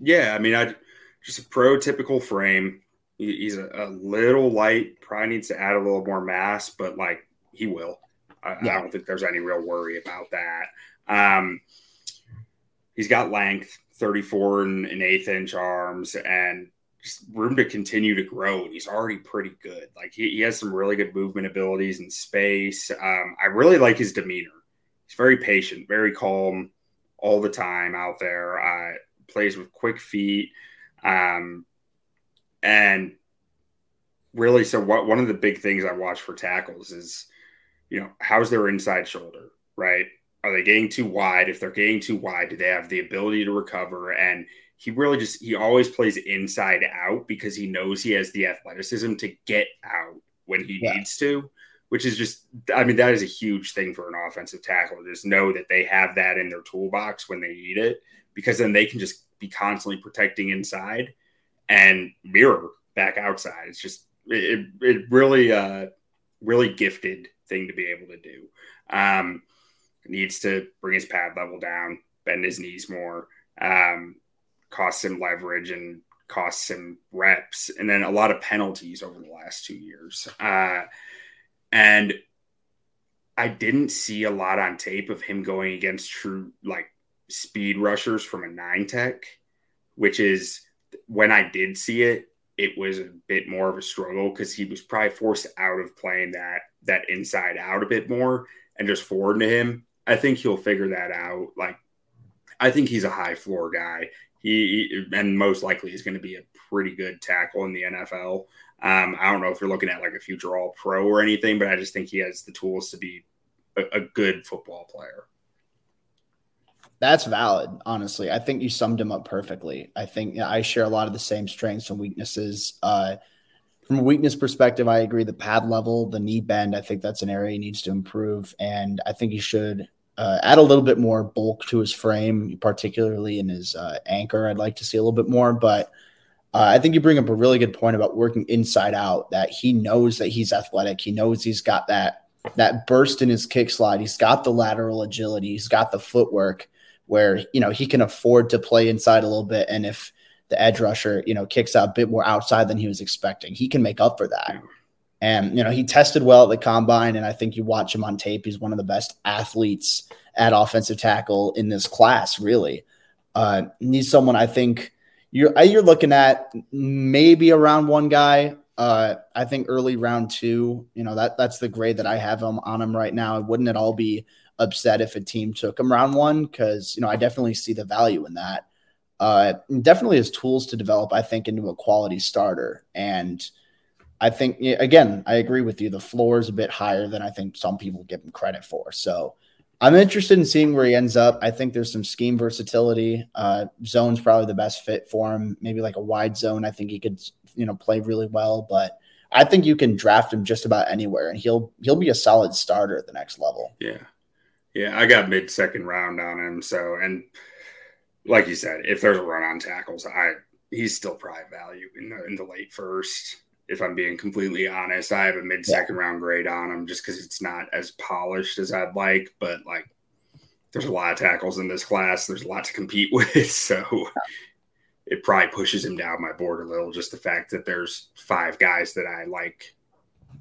Yeah, I mean, I just a prototypical frame. he's a, a little light, probably needs to add a little more mass, but like he will. I, yeah. I don't think there's any real worry about that. Um, he's got length, 34 and an eighth inch arms, and room to continue to grow. And he's already pretty good. Like he, he has some really good movement abilities in space. Um, I really like his demeanor. He's very patient, very calm all the time out there. Uh, plays with quick feet. Um, and really, so what, one of the big things I watch for tackles is you know, how's their inside shoulder, right? Are they getting too wide? If they're getting too wide, do they have the ability to recover? And he really just he always plays inside out because he knows he has the athleticism to get out when he yeah. needs to, which is just I mean, that is a huge thing for an offensive tackle. Just know that they have that in their toolbox when they need it, because then they can just be constantly protecting inside and mirror back outside. It's just it, it really uh really gifted thing to be able to do. Um, needs to bring his pad level down, bend his knees more, um, costs him leverage and costs him reps, and then a lot of penalties over the last two years. Uh, and I didn't see a lot on tape of him going against true like speed rushers from a nine tech, which is when I did see it, it was a bit more of a struggle because he was probably forced out of playing that that inside out a bit more and just forward to him. I think he'll figure that out. Like, I think he's a high floor guy. He, and most likely he's going to be a pretty good tackle in the NFL. Um, I don't know if you're looking at like a future All Pro or anything, but I just think he has the tools to be a, a good football player. That's valid, honestly. I think you summed him up perfectly. I think I share a lot of the same strengths and weaknesses. Uh, from a weakness perspective, I agree. The pad level, the knee bend, I think that's an area he needs to improve, and I think he should uh, add a little bit more bulk to his frame, particularly in his uh, anchor. I'd like to see a little bit more, but uh, I think you bring up a really good point about working inside out. That he knows that he's athletic. He knows he's got that that burst in his kick slide. He's got the lateral agility. He's got the footwork where you know he can afford to play inside a little bit. And if the edge rusher, you know, kicks out a bit more outside than he was expecting, he can make up for that. And you know, he tested well at the combine, and I think you watch him on tape. He's one of the best athletes at offensive tackle in this class. Really, uh, he's someone I think you're you're looking at maybe around one guy. Uh, I think early round two. You know that that's the grade that I have him on him right now. Wouldn't at all be upset if a team took him round one? Because you know I definitely see the value in that. Uh, definitely has tools to develop. I think into a quality starter, and I think again I agree with you. The floor is a bit higher than I think some people give him credit for. So I'm interested in seeing where he ends up. I think there's some scheme versatility. Uh, zone's probably the best fit for him. Maybe like a wide zone. I think he could, you know, play really well. But I think you can draft him just about anywhere, and he'll he'll be a solid starter at the next level. Yeah, yeah. I got mid second round on him. So, and like you said, if there's a run on tackles, I he's still probably value in the in the late first if I'm being completely honest. I have a mid second yeah. round grade on him just because it's not as polished as I'd like. But like, there's a lot of tackles in this class. There's a lot to compete with. So it probably pushes him down my board a little. Just the fact that there's five guys that I like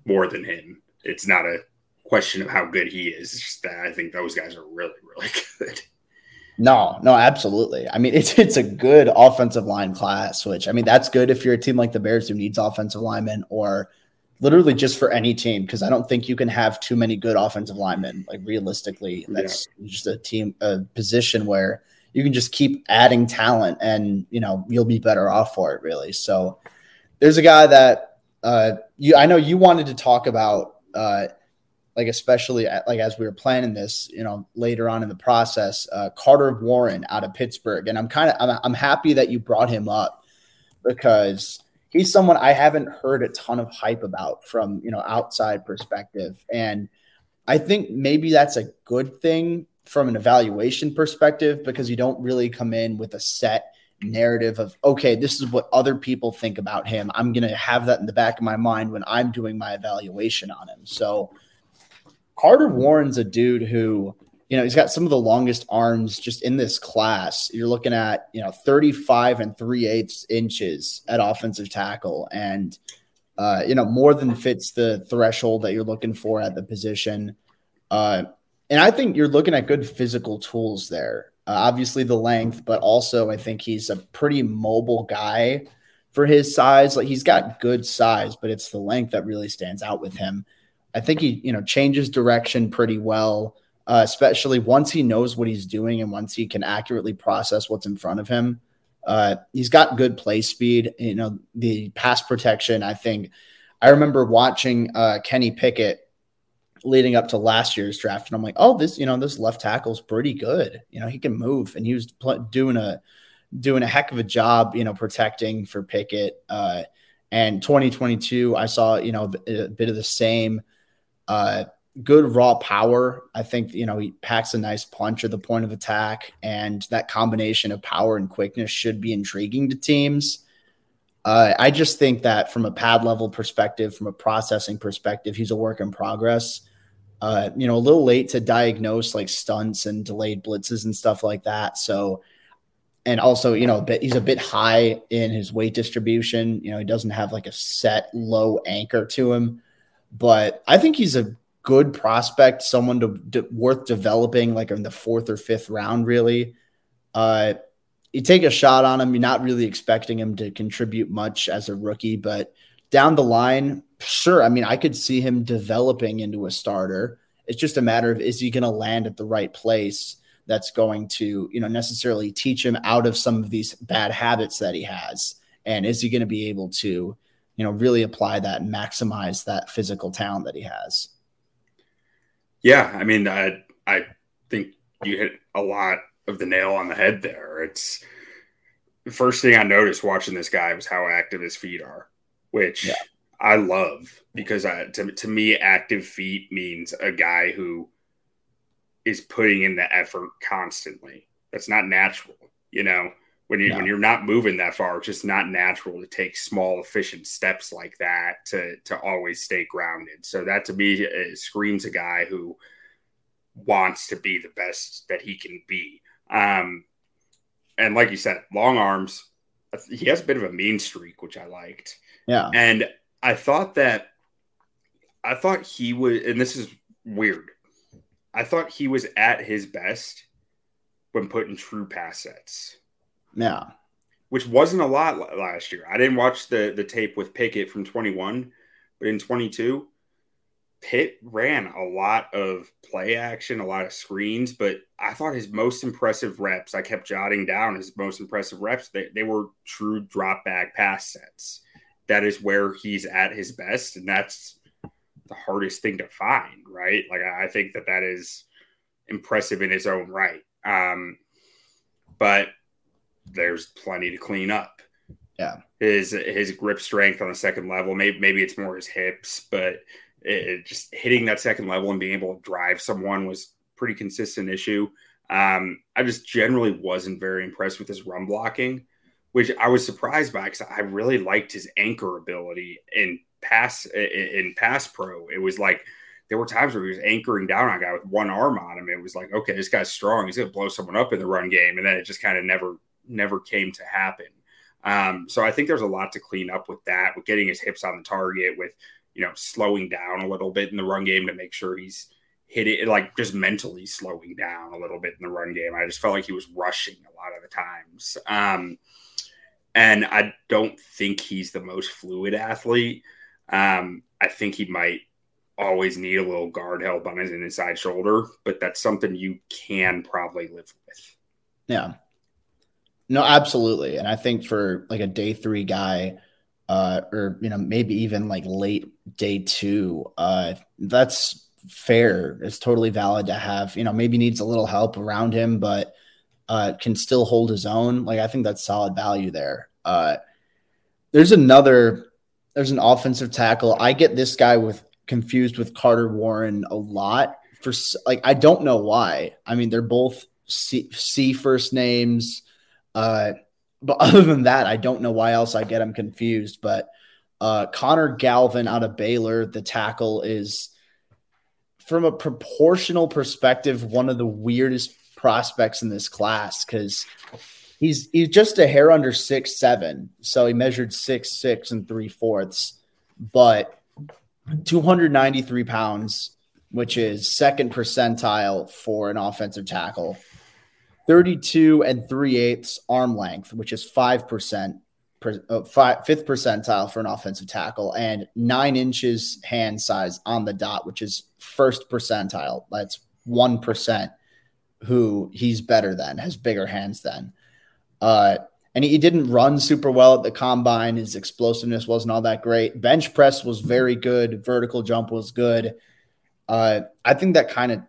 more than him. It's not a question of how good he is. It's just that I think those guys are really, really good. No, no, absolutely. I mean, it's it's a good offensive line class, which I mean, that's good if you're a team like the Bears who needs offensive linemen, or literally just for any team, because I don't think you can have too many good offensive linemen. Like realistically, that's yeah. just a team a position where you can just keep adding talent, and you know you'll be better off for it. Really. So there's a guy that uh, you I know you wanted to talk about. Uh, like especially at, like as we were planning this, you know, later on in the process, uh, Carter Warren out of Pittsburgh, and I'm kind of I'm, I'm happy that you brought him up because he's someone I haven't heard a ton of hype about from you know outside perspective, and I think maybe that's a good thing from an evaluation perspective because you don't really come in with a set narrative of okay this is what other people think about him. I'm going to have that in the back of my mind when i'm doing my evaluation on him. So Carter Warren's a dude who, you know, he's got some of the longest arms just in this class. You're looking at, you know, 35 and 3 eighths inches at offensive tackle. And, uh, you know, more than fits the threshold that you're looking for at the position. Uh, and I think you're looking at good physical tools there. Uh, obviously, the length, but also I think he's a pretty mobile guy for his size. Like he's got good size, but it's the length that really stands out with him. I think he, you know, changes direction pretty well, uh, especially once he knows what he's doing and once he can accurately process what's in front of him. Uh, he's got good play speed. You know, the pass protection. I think I remember watching uh, Kenny Pickett leading up to last year's draft, and I'm like, oh, this, you know, this left tackle's pretty good. You know, he can move, and he was pl- doing a doing a heck of a job, you know, protecting for Pickett. Uh, and 2022, I saw, you know, a bit of the same. Uh, good raw power. I think, you know, he packs a nice punch at the point of attack, and that combination of power and quickness should be intriguing to teams. Uh, I just think that from a pad level perspective, from a processing perspective, he's a work in progress. Uh, you know, a little late to diagnose like stunts and delayed blitzes and stuff like that. So, and also, you know, bit, he's a bit high in his weight distribution. You know, he doesn't have like a set low anchor to him but I think he's a good prospect, someone to, to, worth developing, like in the fourth or fifth round. Really, uh, you take a shot on him. You're not really expecting him to contribute much as a rookie, but down the line, sure. I mean, I could see him developing into a starter. It's just a matter of is he going to land at the right place that's going to, you know, necessarily teach him out of some of these bad habits that he has, and is he going to be able to you know, really apply that and maximize that physical talent that he has. Yeah, I mean, I I think you hit a lot of the nail on the head there. It's the first thing I noticed watching this guy was how active his feet are, which yeah. I love because I, to, to me, active feet means a guy who is putting in the effort constantly. That's not natural, you know. When you no. when you're not moving that far, it's just not natural to take small, efficient steps like that to to always stay grounded. So that to me screams a guy who wants to be the best that he can be. Um, and like you said, long arms. He has a bit of a mean streak, which I liked. Yeah. And I thought that I thought he was, and this is weird. I thought he was at his best when put in true pass sets. Yeah. Which wasn't a lot last year. I didn't watch the the tape with Pickett from 21, but in 22, Pitt ran a lot of play action, a lot of screens, but I thought his most impressive reps, I kept jotting down his most impressive reps, they, they were true drop back pass sets. That is where he's at his best. And that's the hardest thing to find, right? Like, I think that that is impressive in his own right. Um, but there's plenty to clean up. Yeah. His his grip strength on the second level, maybe maybe it's more his hips, but it, just hitting that second level and being able to drive someone was pretty consistent issue. Um, I just generally wasn't very impressed with his run blocking, which I was surprised by because I really liked his anchor ability in pass in pass pro. It was like there were times where he was anchoring down on a guy with one arm on him. It was like, okay, this guy's strong. He's gonna blow someone up in the run game, and then it just kind of never never came to happen. Um, so I think there's a lot to clean up with that, with getting his hips on the target, with you know, slowing down a little bit in the run game to make sure he's hit it like just mentally slowing down a little bit in the run game. I just felt like he was rushing a lot of the times. Um, and I don't think he's the most fluid athlete. Um, I think he might always need a little guard help on his inside shoulder, but that's something you can probably live with. Yeah. No, absolutely. And I think for like a day three guy, uh, or you know maybe even like late day two. Uh, that's fair. It's totally valid to have. You know, maybe needs a little help around him, but uh, can still hold his own. Like I think that's solid value there. Uh, there's another. There's an offensive tackle. I get this guy with confused with Carter Warren a lot for like I don't know why. I mean, they're both C, C first names. Uh, but other than that, I don't know why else I get him confused. But uh, Connor Galvin out of Baylor, the tackle is, from a proportional perspective, one of the weirdest prospects in this class because he's he's just a hair under six seven, so he measured six six and three fourths, but 293 pounds, which is second percentile for an offensive tackle. 32 and 3 eighths arm length, which is 5%, per, uh, five, fifth percentile for an offensive tackle, and nine inches hand size on the dot, which is first percentile. That's 1% who he's better than, has bigger hands than. Uh, and he didn't run super well at the combine. His explosiveness wasn't all that great. Bench press was very good. Vertical jump was good. Uh, I think that kind of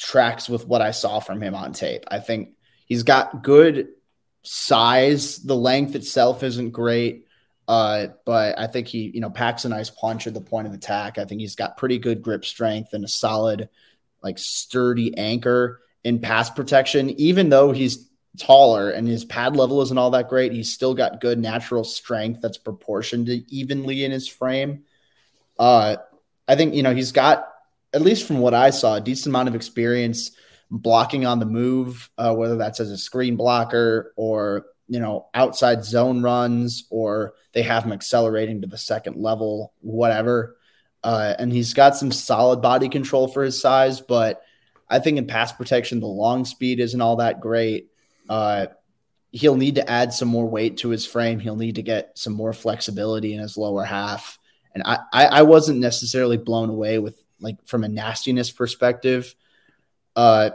tracks with what I saw from him on tape. I think he's got good size. The length itself isn't great. Uh, but I think he, you know, packs a nice punch at the point of attack. I think he's got pretty good grip strength and a solid, like sturdy anchor in pass protection. Even though he's taller and his pad level isn't all that great, he's still got good natural strength that's proportioned evenly in his frame. Uh, I think you know he's got at least from what I saw, a decent amount of experience blocking on the move, uh, whether that's as a screen blocker or you know outside zone runs, or they have him accelerating to the second level, whatever. Uh, and he's got some solid body control for his size, but I think in pass protection, the long speed isn't all that great. Uh, he'll need to add some more weight to his frame. He'll need to get some more flexibility in his lower half. And I, I, I wasn't necessarily blown away with like from a nastiness perspective. Uh,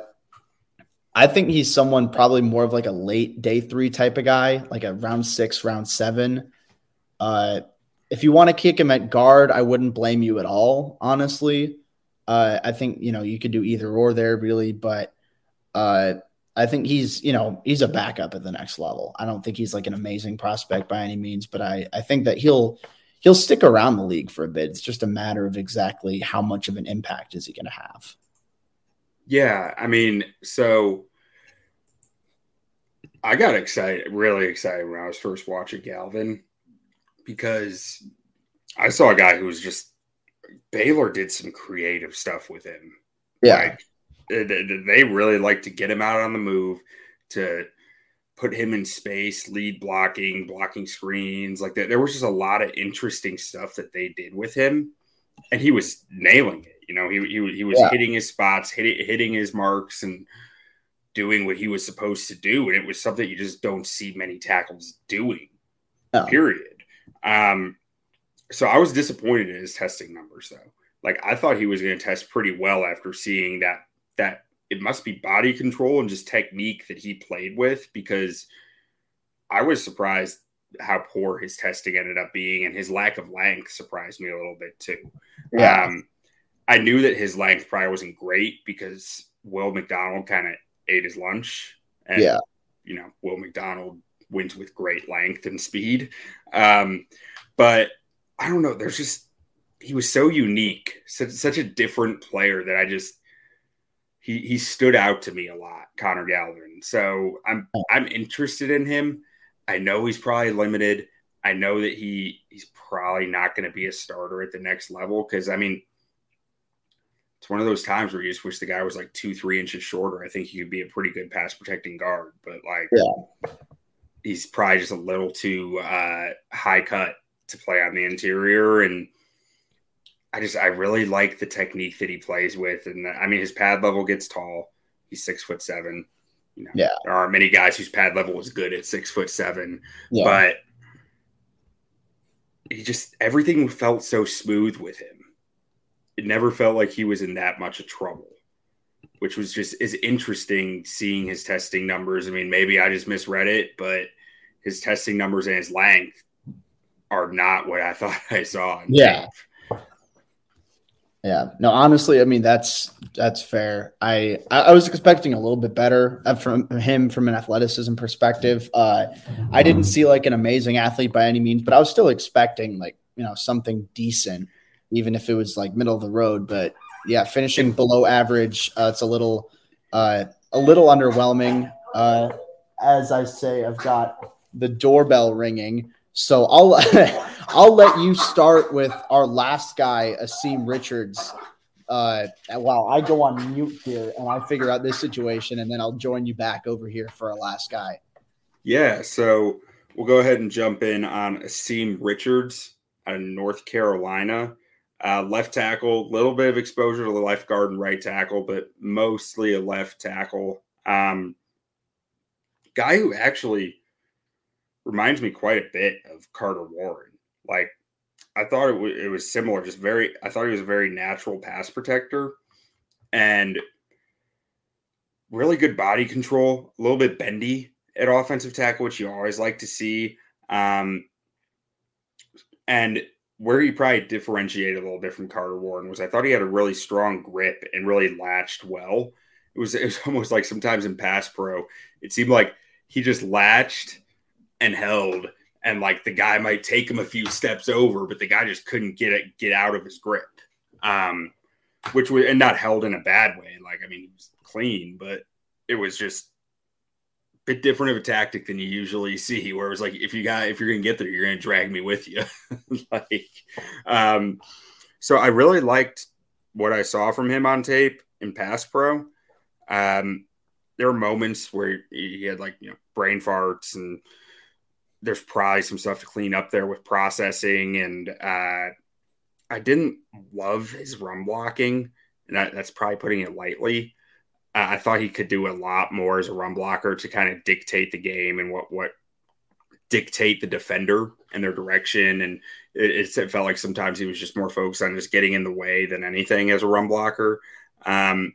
I think he's someone probably more of like a late day three type of guy, like a round six, round seven. Uh, if you want to kick him at guard, I wouldn't blame you at all, honestly. Uh, I think you know you could do either or there, really, but uh, I think he's, you know, he's a backup at the next level. I don't think he's like an amazing prospect by any means, but I, I think that he'll he'll stick around the league for a bit. It's just a matter of exactly how much of an impact is he going to have. Yeah, I mean, so I got excited, really excited when I was first watching Galvin because I saw a guy who was just Baylor did some creative stuff with him. Yeah. Like, they really like to get him out on the move to put him in space, lead blocking, blocking screens. Like there was just a lot of interesting stuff that they did with him, and he was nailing it. You know, he he, he was yeah. hitting his spots, hitting hitting his marks, and doing what he was supposed to do. And it was something you just don't see many tackles doing. No. Period. Um, so I was disappointed in his testing numbers, though. Like I thought he was going to test pretty well after seeing that that it must be body control and just technique that he played with because I was surprised how poor his testing ended up being and his lack of length surprised me a little bit too. Yeah. Um, I knew that his length probably wasn't great because Will McDonald kind of ate his lunch. And, yeah. you know, Will McDonald wins with great length and speed. Um, but I don't know. There's just, he was so unique, such, such a different player that I just, he he stood out to me a lot, Connor Galvin. So I'm I'm interested in him. I know he's probably limited. I know that he he's probably not going to be a starter at the next level because I mean it's one of those times where you just wish the guy was like two three inches shorter. I think he could be a pretty good pass protecting guard, but like yeah. he's probably just a little too uh, high cut to play on the interior and I just I really like the technique that he plays with, and I mean his pad level gets tall. He's six foot seven. You know, yeah, there aren't many guys whose pad level is good at six foot seven, yeah. but he just everything felt so smooth with him. It never felt like he was in that much of trouble, which was just is interesting seeing his testing numbers. I mean, maybe I just misread it, but his testing numbers and his length are not what I thought I saw. yeah. Tape. Yeah. No, honestly, I mean that's that's fair. I I was expecting a little bit better uh, from him from an athleticism perspective. Uh, I didn't see like an amazing athlete by any means, but I was still expecting like you know something decent, even if it was like middle of the road. But yeah, finishing below average, uh, it's a little uh, a little underwhelming. Uh, as I say, I've got the doorbell ringing. So I'll I'll let you start with our last guy, Asim Richards. Uh, while I go on mute here and I figure out this situation, and then I'll join you back over here for our last guy. Yeah, so we'll go ahead and jump in on Asim Richards out of North Carolina. Uh, left tackle, little bit of exposure to the left guard and right tackle, but mostly a left tackle. Um, guy who actually reminds me quite a bit of Carter Warren. Like I thought it, w- it was similar, just very. I thought he was a very natural pass protector, and really good body control. A little bit bendy at offensive tackle, which you always like to see. Um, and where he probably differentiated a little bit from Carter Warren was I thought he had a really strong grip and really latched well. It was it was almost like sometimes in pass pro, it seemed like he just latched and held and like the guy might take him a few steps over but the guy just couldn't get it get out of his grip. Um which was and not held in a bad way. Like i mean he was clean but it was just a bit different of a tactic than you usually see where it was like if you got if you're gonna get there you're gonna drag me with you. Like um so i really liked what i saw from him on tape in pass pro. Um there were moments where he had like you know brain farts and there's probably some stuff to clean up there with processing. And uh, I didn't love his run blocking, and that, that's probably putting it lightly. Uh, I thought he could do a lot more as a run blocker to kind of dictate the game and what what dictate the defender and their direction. And it, it, felt like sometimes he was just more focused on just getting in the way than anything as a run blocker. Um,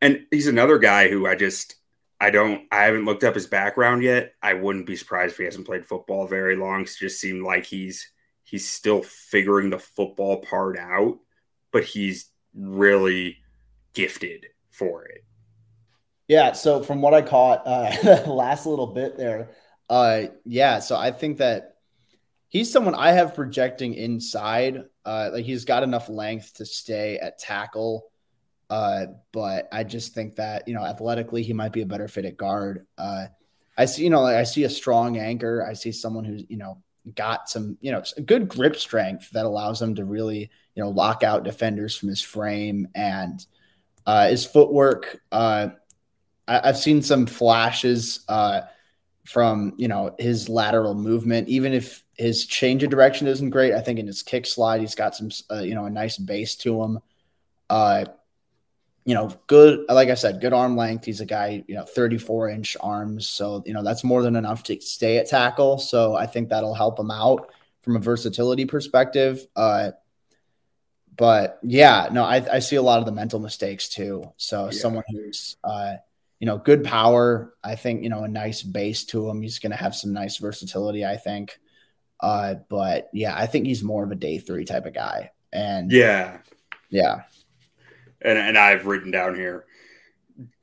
and he's another guy who I just I don't. I haven't looked up his background yet. I wouldn't be surprised if he hasn't played football very long. It just seemed like he's he's still figuring the football part out, but he's really gifted for it. Yeah. So from what I caught, uh, last little bit there, uh, yeah. So I think that he's someone I have projecting inside. Uh, like he's got enough length to stay at tackle. Uh, but I just think that you know athletically he might be a better fit at guard. Uh, I see, you know, I see a strong anchor. I see someone who's you know got some you know good grip strength that allows him to really you know lock out defenders from his frame and uh, his footwork. Uh, I, have seen some flashes uh, from you know his lateral movement, even if his change of direction isn't great. I think in his kick slide, he's got some uh, you know a nice base to him. Uh, you know, good. Like I said, good arm length. He's a guy, you know, 34 inch arms. So, you know, that's more than enough to stay at tackle. So I think that'll help him out from a versatility perspective. Uh, but yeah, no, I, I see a lot of the mental mistakes too. So yeah. someone who's, uh, you know, good power. I think, you know, a nice base to him. He's going to have some nice versatility, I think. Uh, but yeah, I think he's more of a day three type of guy. And yeah, yeah. And, and I've written down here,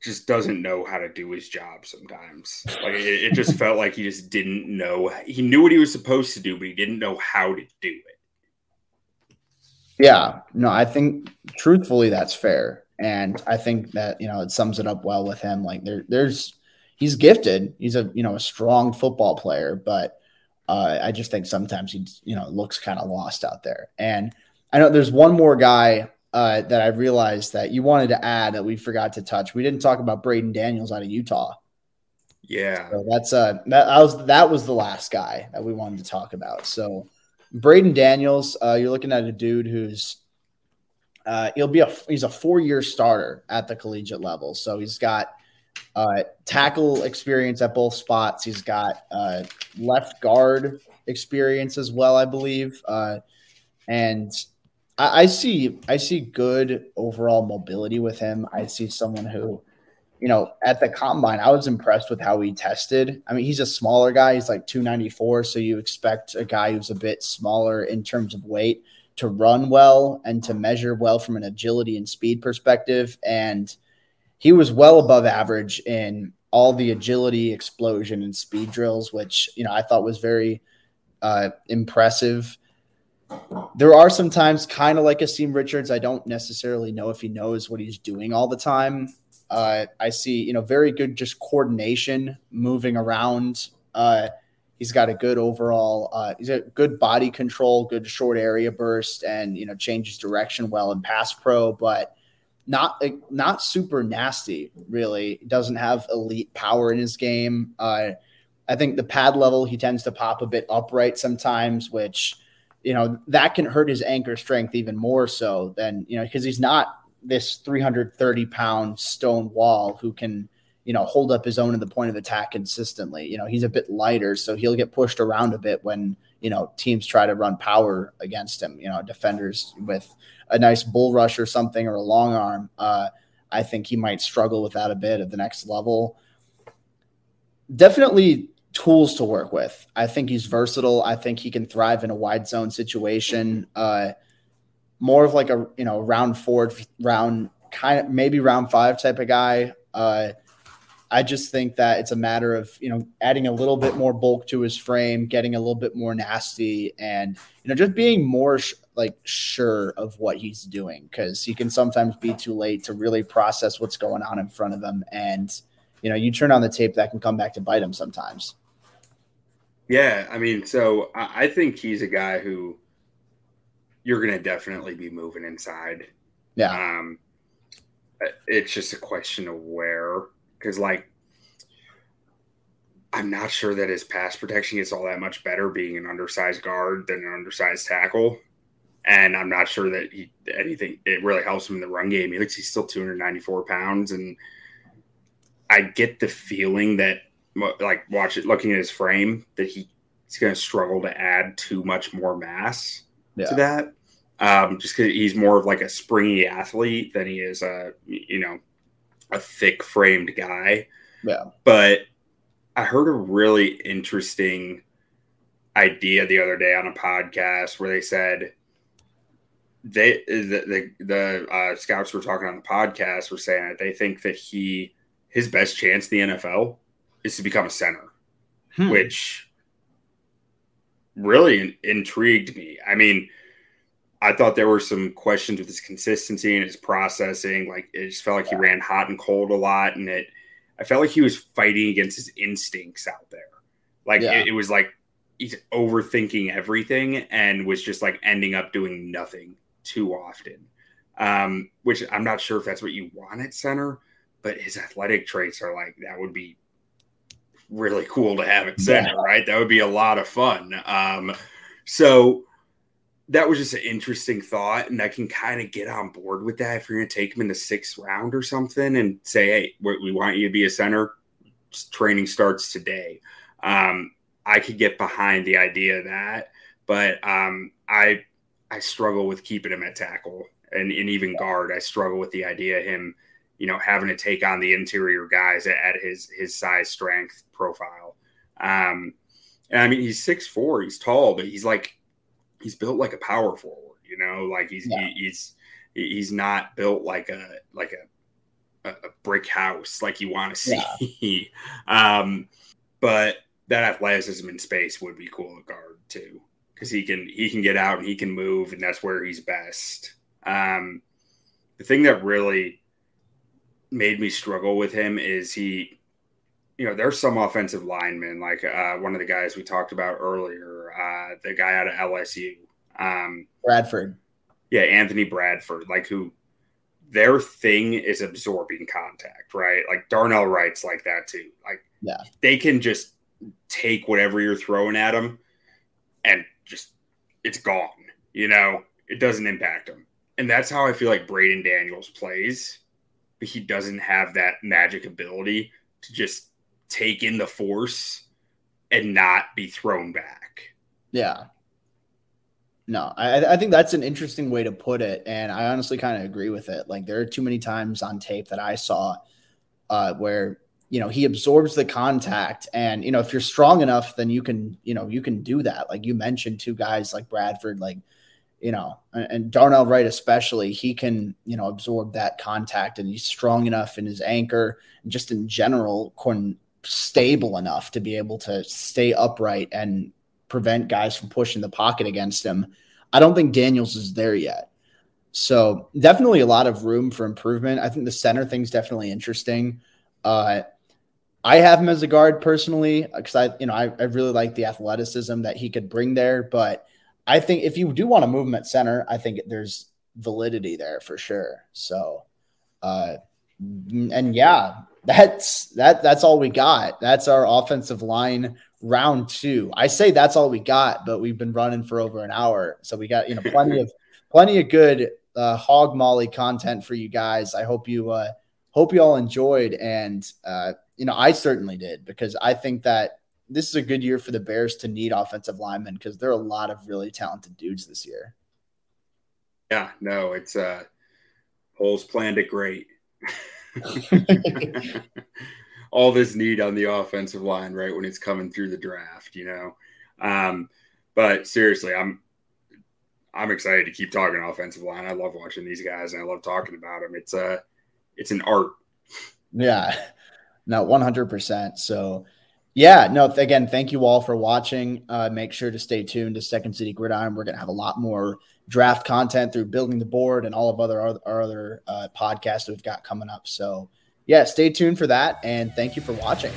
just doesn't know how to do his job sometimes. Like it, it just felt like he just didn't know. He knew what he was supposed to do, but he didn't know how to do it. Yeah, no, I think truthfully that's fair and I think that you know it sums it up well with him. Like there, there's he's gifted. He's a you know a strong football player, but uh, I just think sometimes he you know looks kind of lost out there. And I know there's one more guy uh, that I realized that you wanted to add that we forgot to touch. We didn't talk about Braden Daniels out of Utah. Yeah, so that's uh that, that was that was the last guy that we wanted to talk about. So Braden Daniels, uh, you're looking at a dude who's uh, he'll be a he's a four year starter at the collegiate level. So he's got uh, tackle experience at both spots. He's got uh, left guard experience as well, I believe. Uh, and I, I, see I see good overall mobility with him. I see someone who, you know, at the combine, I was impressed with how he tested. I mean, he's a smaller guy. He's like 294, so you expect a guy who's a bit smaller in terms of weight to run well and to measure well from an agility and speed perspective. And he was well above average in all the agility, explosion, and speed drills, which you know I thought was very uh, impressive. There are sometimes kind of like a Asim Richards. I don't necessarily know if he knows what he's doing all the time. Uh, I see, you know, very good just coordination, moving around. Uh, He's got a good overall, uh, he's a good body control, good short area burst, and you know changes direction well in pass pro, but not not super nasty. Really, doesn't have elite power in his game. Uh, I think the pad level he tends to pop a bit upright sometimes, which you know that can hurt his anchor strength even more so than you know because he's not this 330 pound stone wall who can you know, hold up his own in the point of attack consistently. You know, he's a bit lighter, so he'll get pushed around a bit when, you know, teams try to run power against him. You know, defenders with a nice bull rush or something or a long arm. Uh, I think he might struggle with that a bit at the next level. Definitely tools to work with. I think he's versatile. I think he can thrive in a wide zone situation. Uh, more of like a you know round four, round kind of maybe round five type of guy. Uh, I just think that it's a matter of you know adding a little bit more bulk to his frame, getting a little bit more nasty, and you know just being more sh- like sure of what he's doing because he can sometimes be too late to really process what's going on in front of him, and you know you turn on the tape that can come back to bite him sometimes. Yeah, I mean, so I think he's a guy who you're going to definitely be moving inside. Yeah. Um, it's just a question of where because like I'm not sure that his pass protection gets all that much better being an undersized guard than an undersized tackle. And I'm not sure that he anything it really helps him in the run game. He looks he's still 294 pounds, and I get the feeling that like watch it looking at his frame that he, he's going to struggle to add too much more mass yeah. to that. Um, just because he's more of like a springy athlete than he is a you know a thick framed guy. Yeah. But I heard a really interesting idea the other day on a podcast where they said they the the, the uh, scouts were talking on the podcast were saying that they think that he his best chance in the NFL is to become a center, hmm. which really in- intrigued me. I mean, I thought there were some questions with his consistency and his processing. Like it just felt like he ran hot and cold a lot, and it. I felt like he was fighting against his instincts out there. Like yeah. it, it was like he's overthinking everything and was just like ending up doing nothing too often. Um, which I'm not sure if that's what you want at center, but his athletic traits are like that would be really cool to have at center, yeah. right? That would be a lot of fun. Um, so that was just an interesting thought, and I can kind of get on board with that if you're going to take him in the sixth round or something and say, "Hey, we want you to be a center." Training starts today. Um, I could get behind the idea of that, but um, I I struggle with keeping him at tackle and, and even guard. I struggle with the idea of him you know, having to take on the interior guys at, his his size, strength profile. Um, and I mean, he's six four, he's tall, but he's like he's built like a power forward. You know, like he's yeah. he, he's he's not built like a like a a, brick house like you want to see. Yeah. um, but that athleticism in space would be cool at guard too, because he can he can get out and he can move, and that's where he's best. Um, the thing that really made me struggle with him is he, you know, there's some offensive linemen like uh, one of the guys we talked about earlier, uh, the guy out of LSU, um, Bradford. Yeah, Anthony Bradford, like who their thing is absorbing contact, right? Like Darnell Wright's like that too. Like, yeah, they can just take whatever you're throwing at them and just it's gone. You know, it doesn't impact them, and that's how I feel like Braden Daniels plays he doesn't have that magic ability to just take in the force and not be thrown back. Yeah. No, I, I think that's an interesting way to put it. And I honestly kind of agree with it. Like, there are too many times on tape that I saw uh, where, you know, he absorbs the contact. And, you know, if you're strong enough, then you can, you know, you can do that. Like you mentioned, two guys like Bradford, like, you know, and Darnell Wright especially, he can, you know, absorb that contact and he's strong enough in his anchor and just in general, stable enough to be able to stay upright and prevent guys from pushing the pocket against him. I don't think Daniels is there yet. So definitely a lot of room for improvement. I think the center thing's definitely interesting. Uh, I have him as a guard personally because I, you know, I, I really like the athleticism that he could bring there, but I think if you do want to move him at center, I think there's validity there for sure. So, uh, and yeah, that's that. That's all we got. That's our offensive line round two. I say that's all we got, but we've been running for over an hour, so we got you know plenty of plenty of good uh, hog molly content for you guys. I hope you uh, hope you all enjoyed, and uh, you know I certainly did because I think that this is a good year for the Bears to need offensive linemen because there are a lot of really talented dudes this year. Yeah, no, it's uh Poles planned it great. All this need on the offensive line, right, when it's coming through the draft, you know. Um, but seriously, I'm I'm excited to keep talking offensive line. I love watching these guys and I love talking about them. It's a uh, it's an art. Yeah. No, 100%. So yeah, no, again, thank you all for watching. Uh, make sure to stay tuned to Second City Gridiron. We're going to have a lot more draft content through building the board and all of other our other uh, podcasts that we've got coming up. So, yeah, stay tuned for that. And thank you for watching.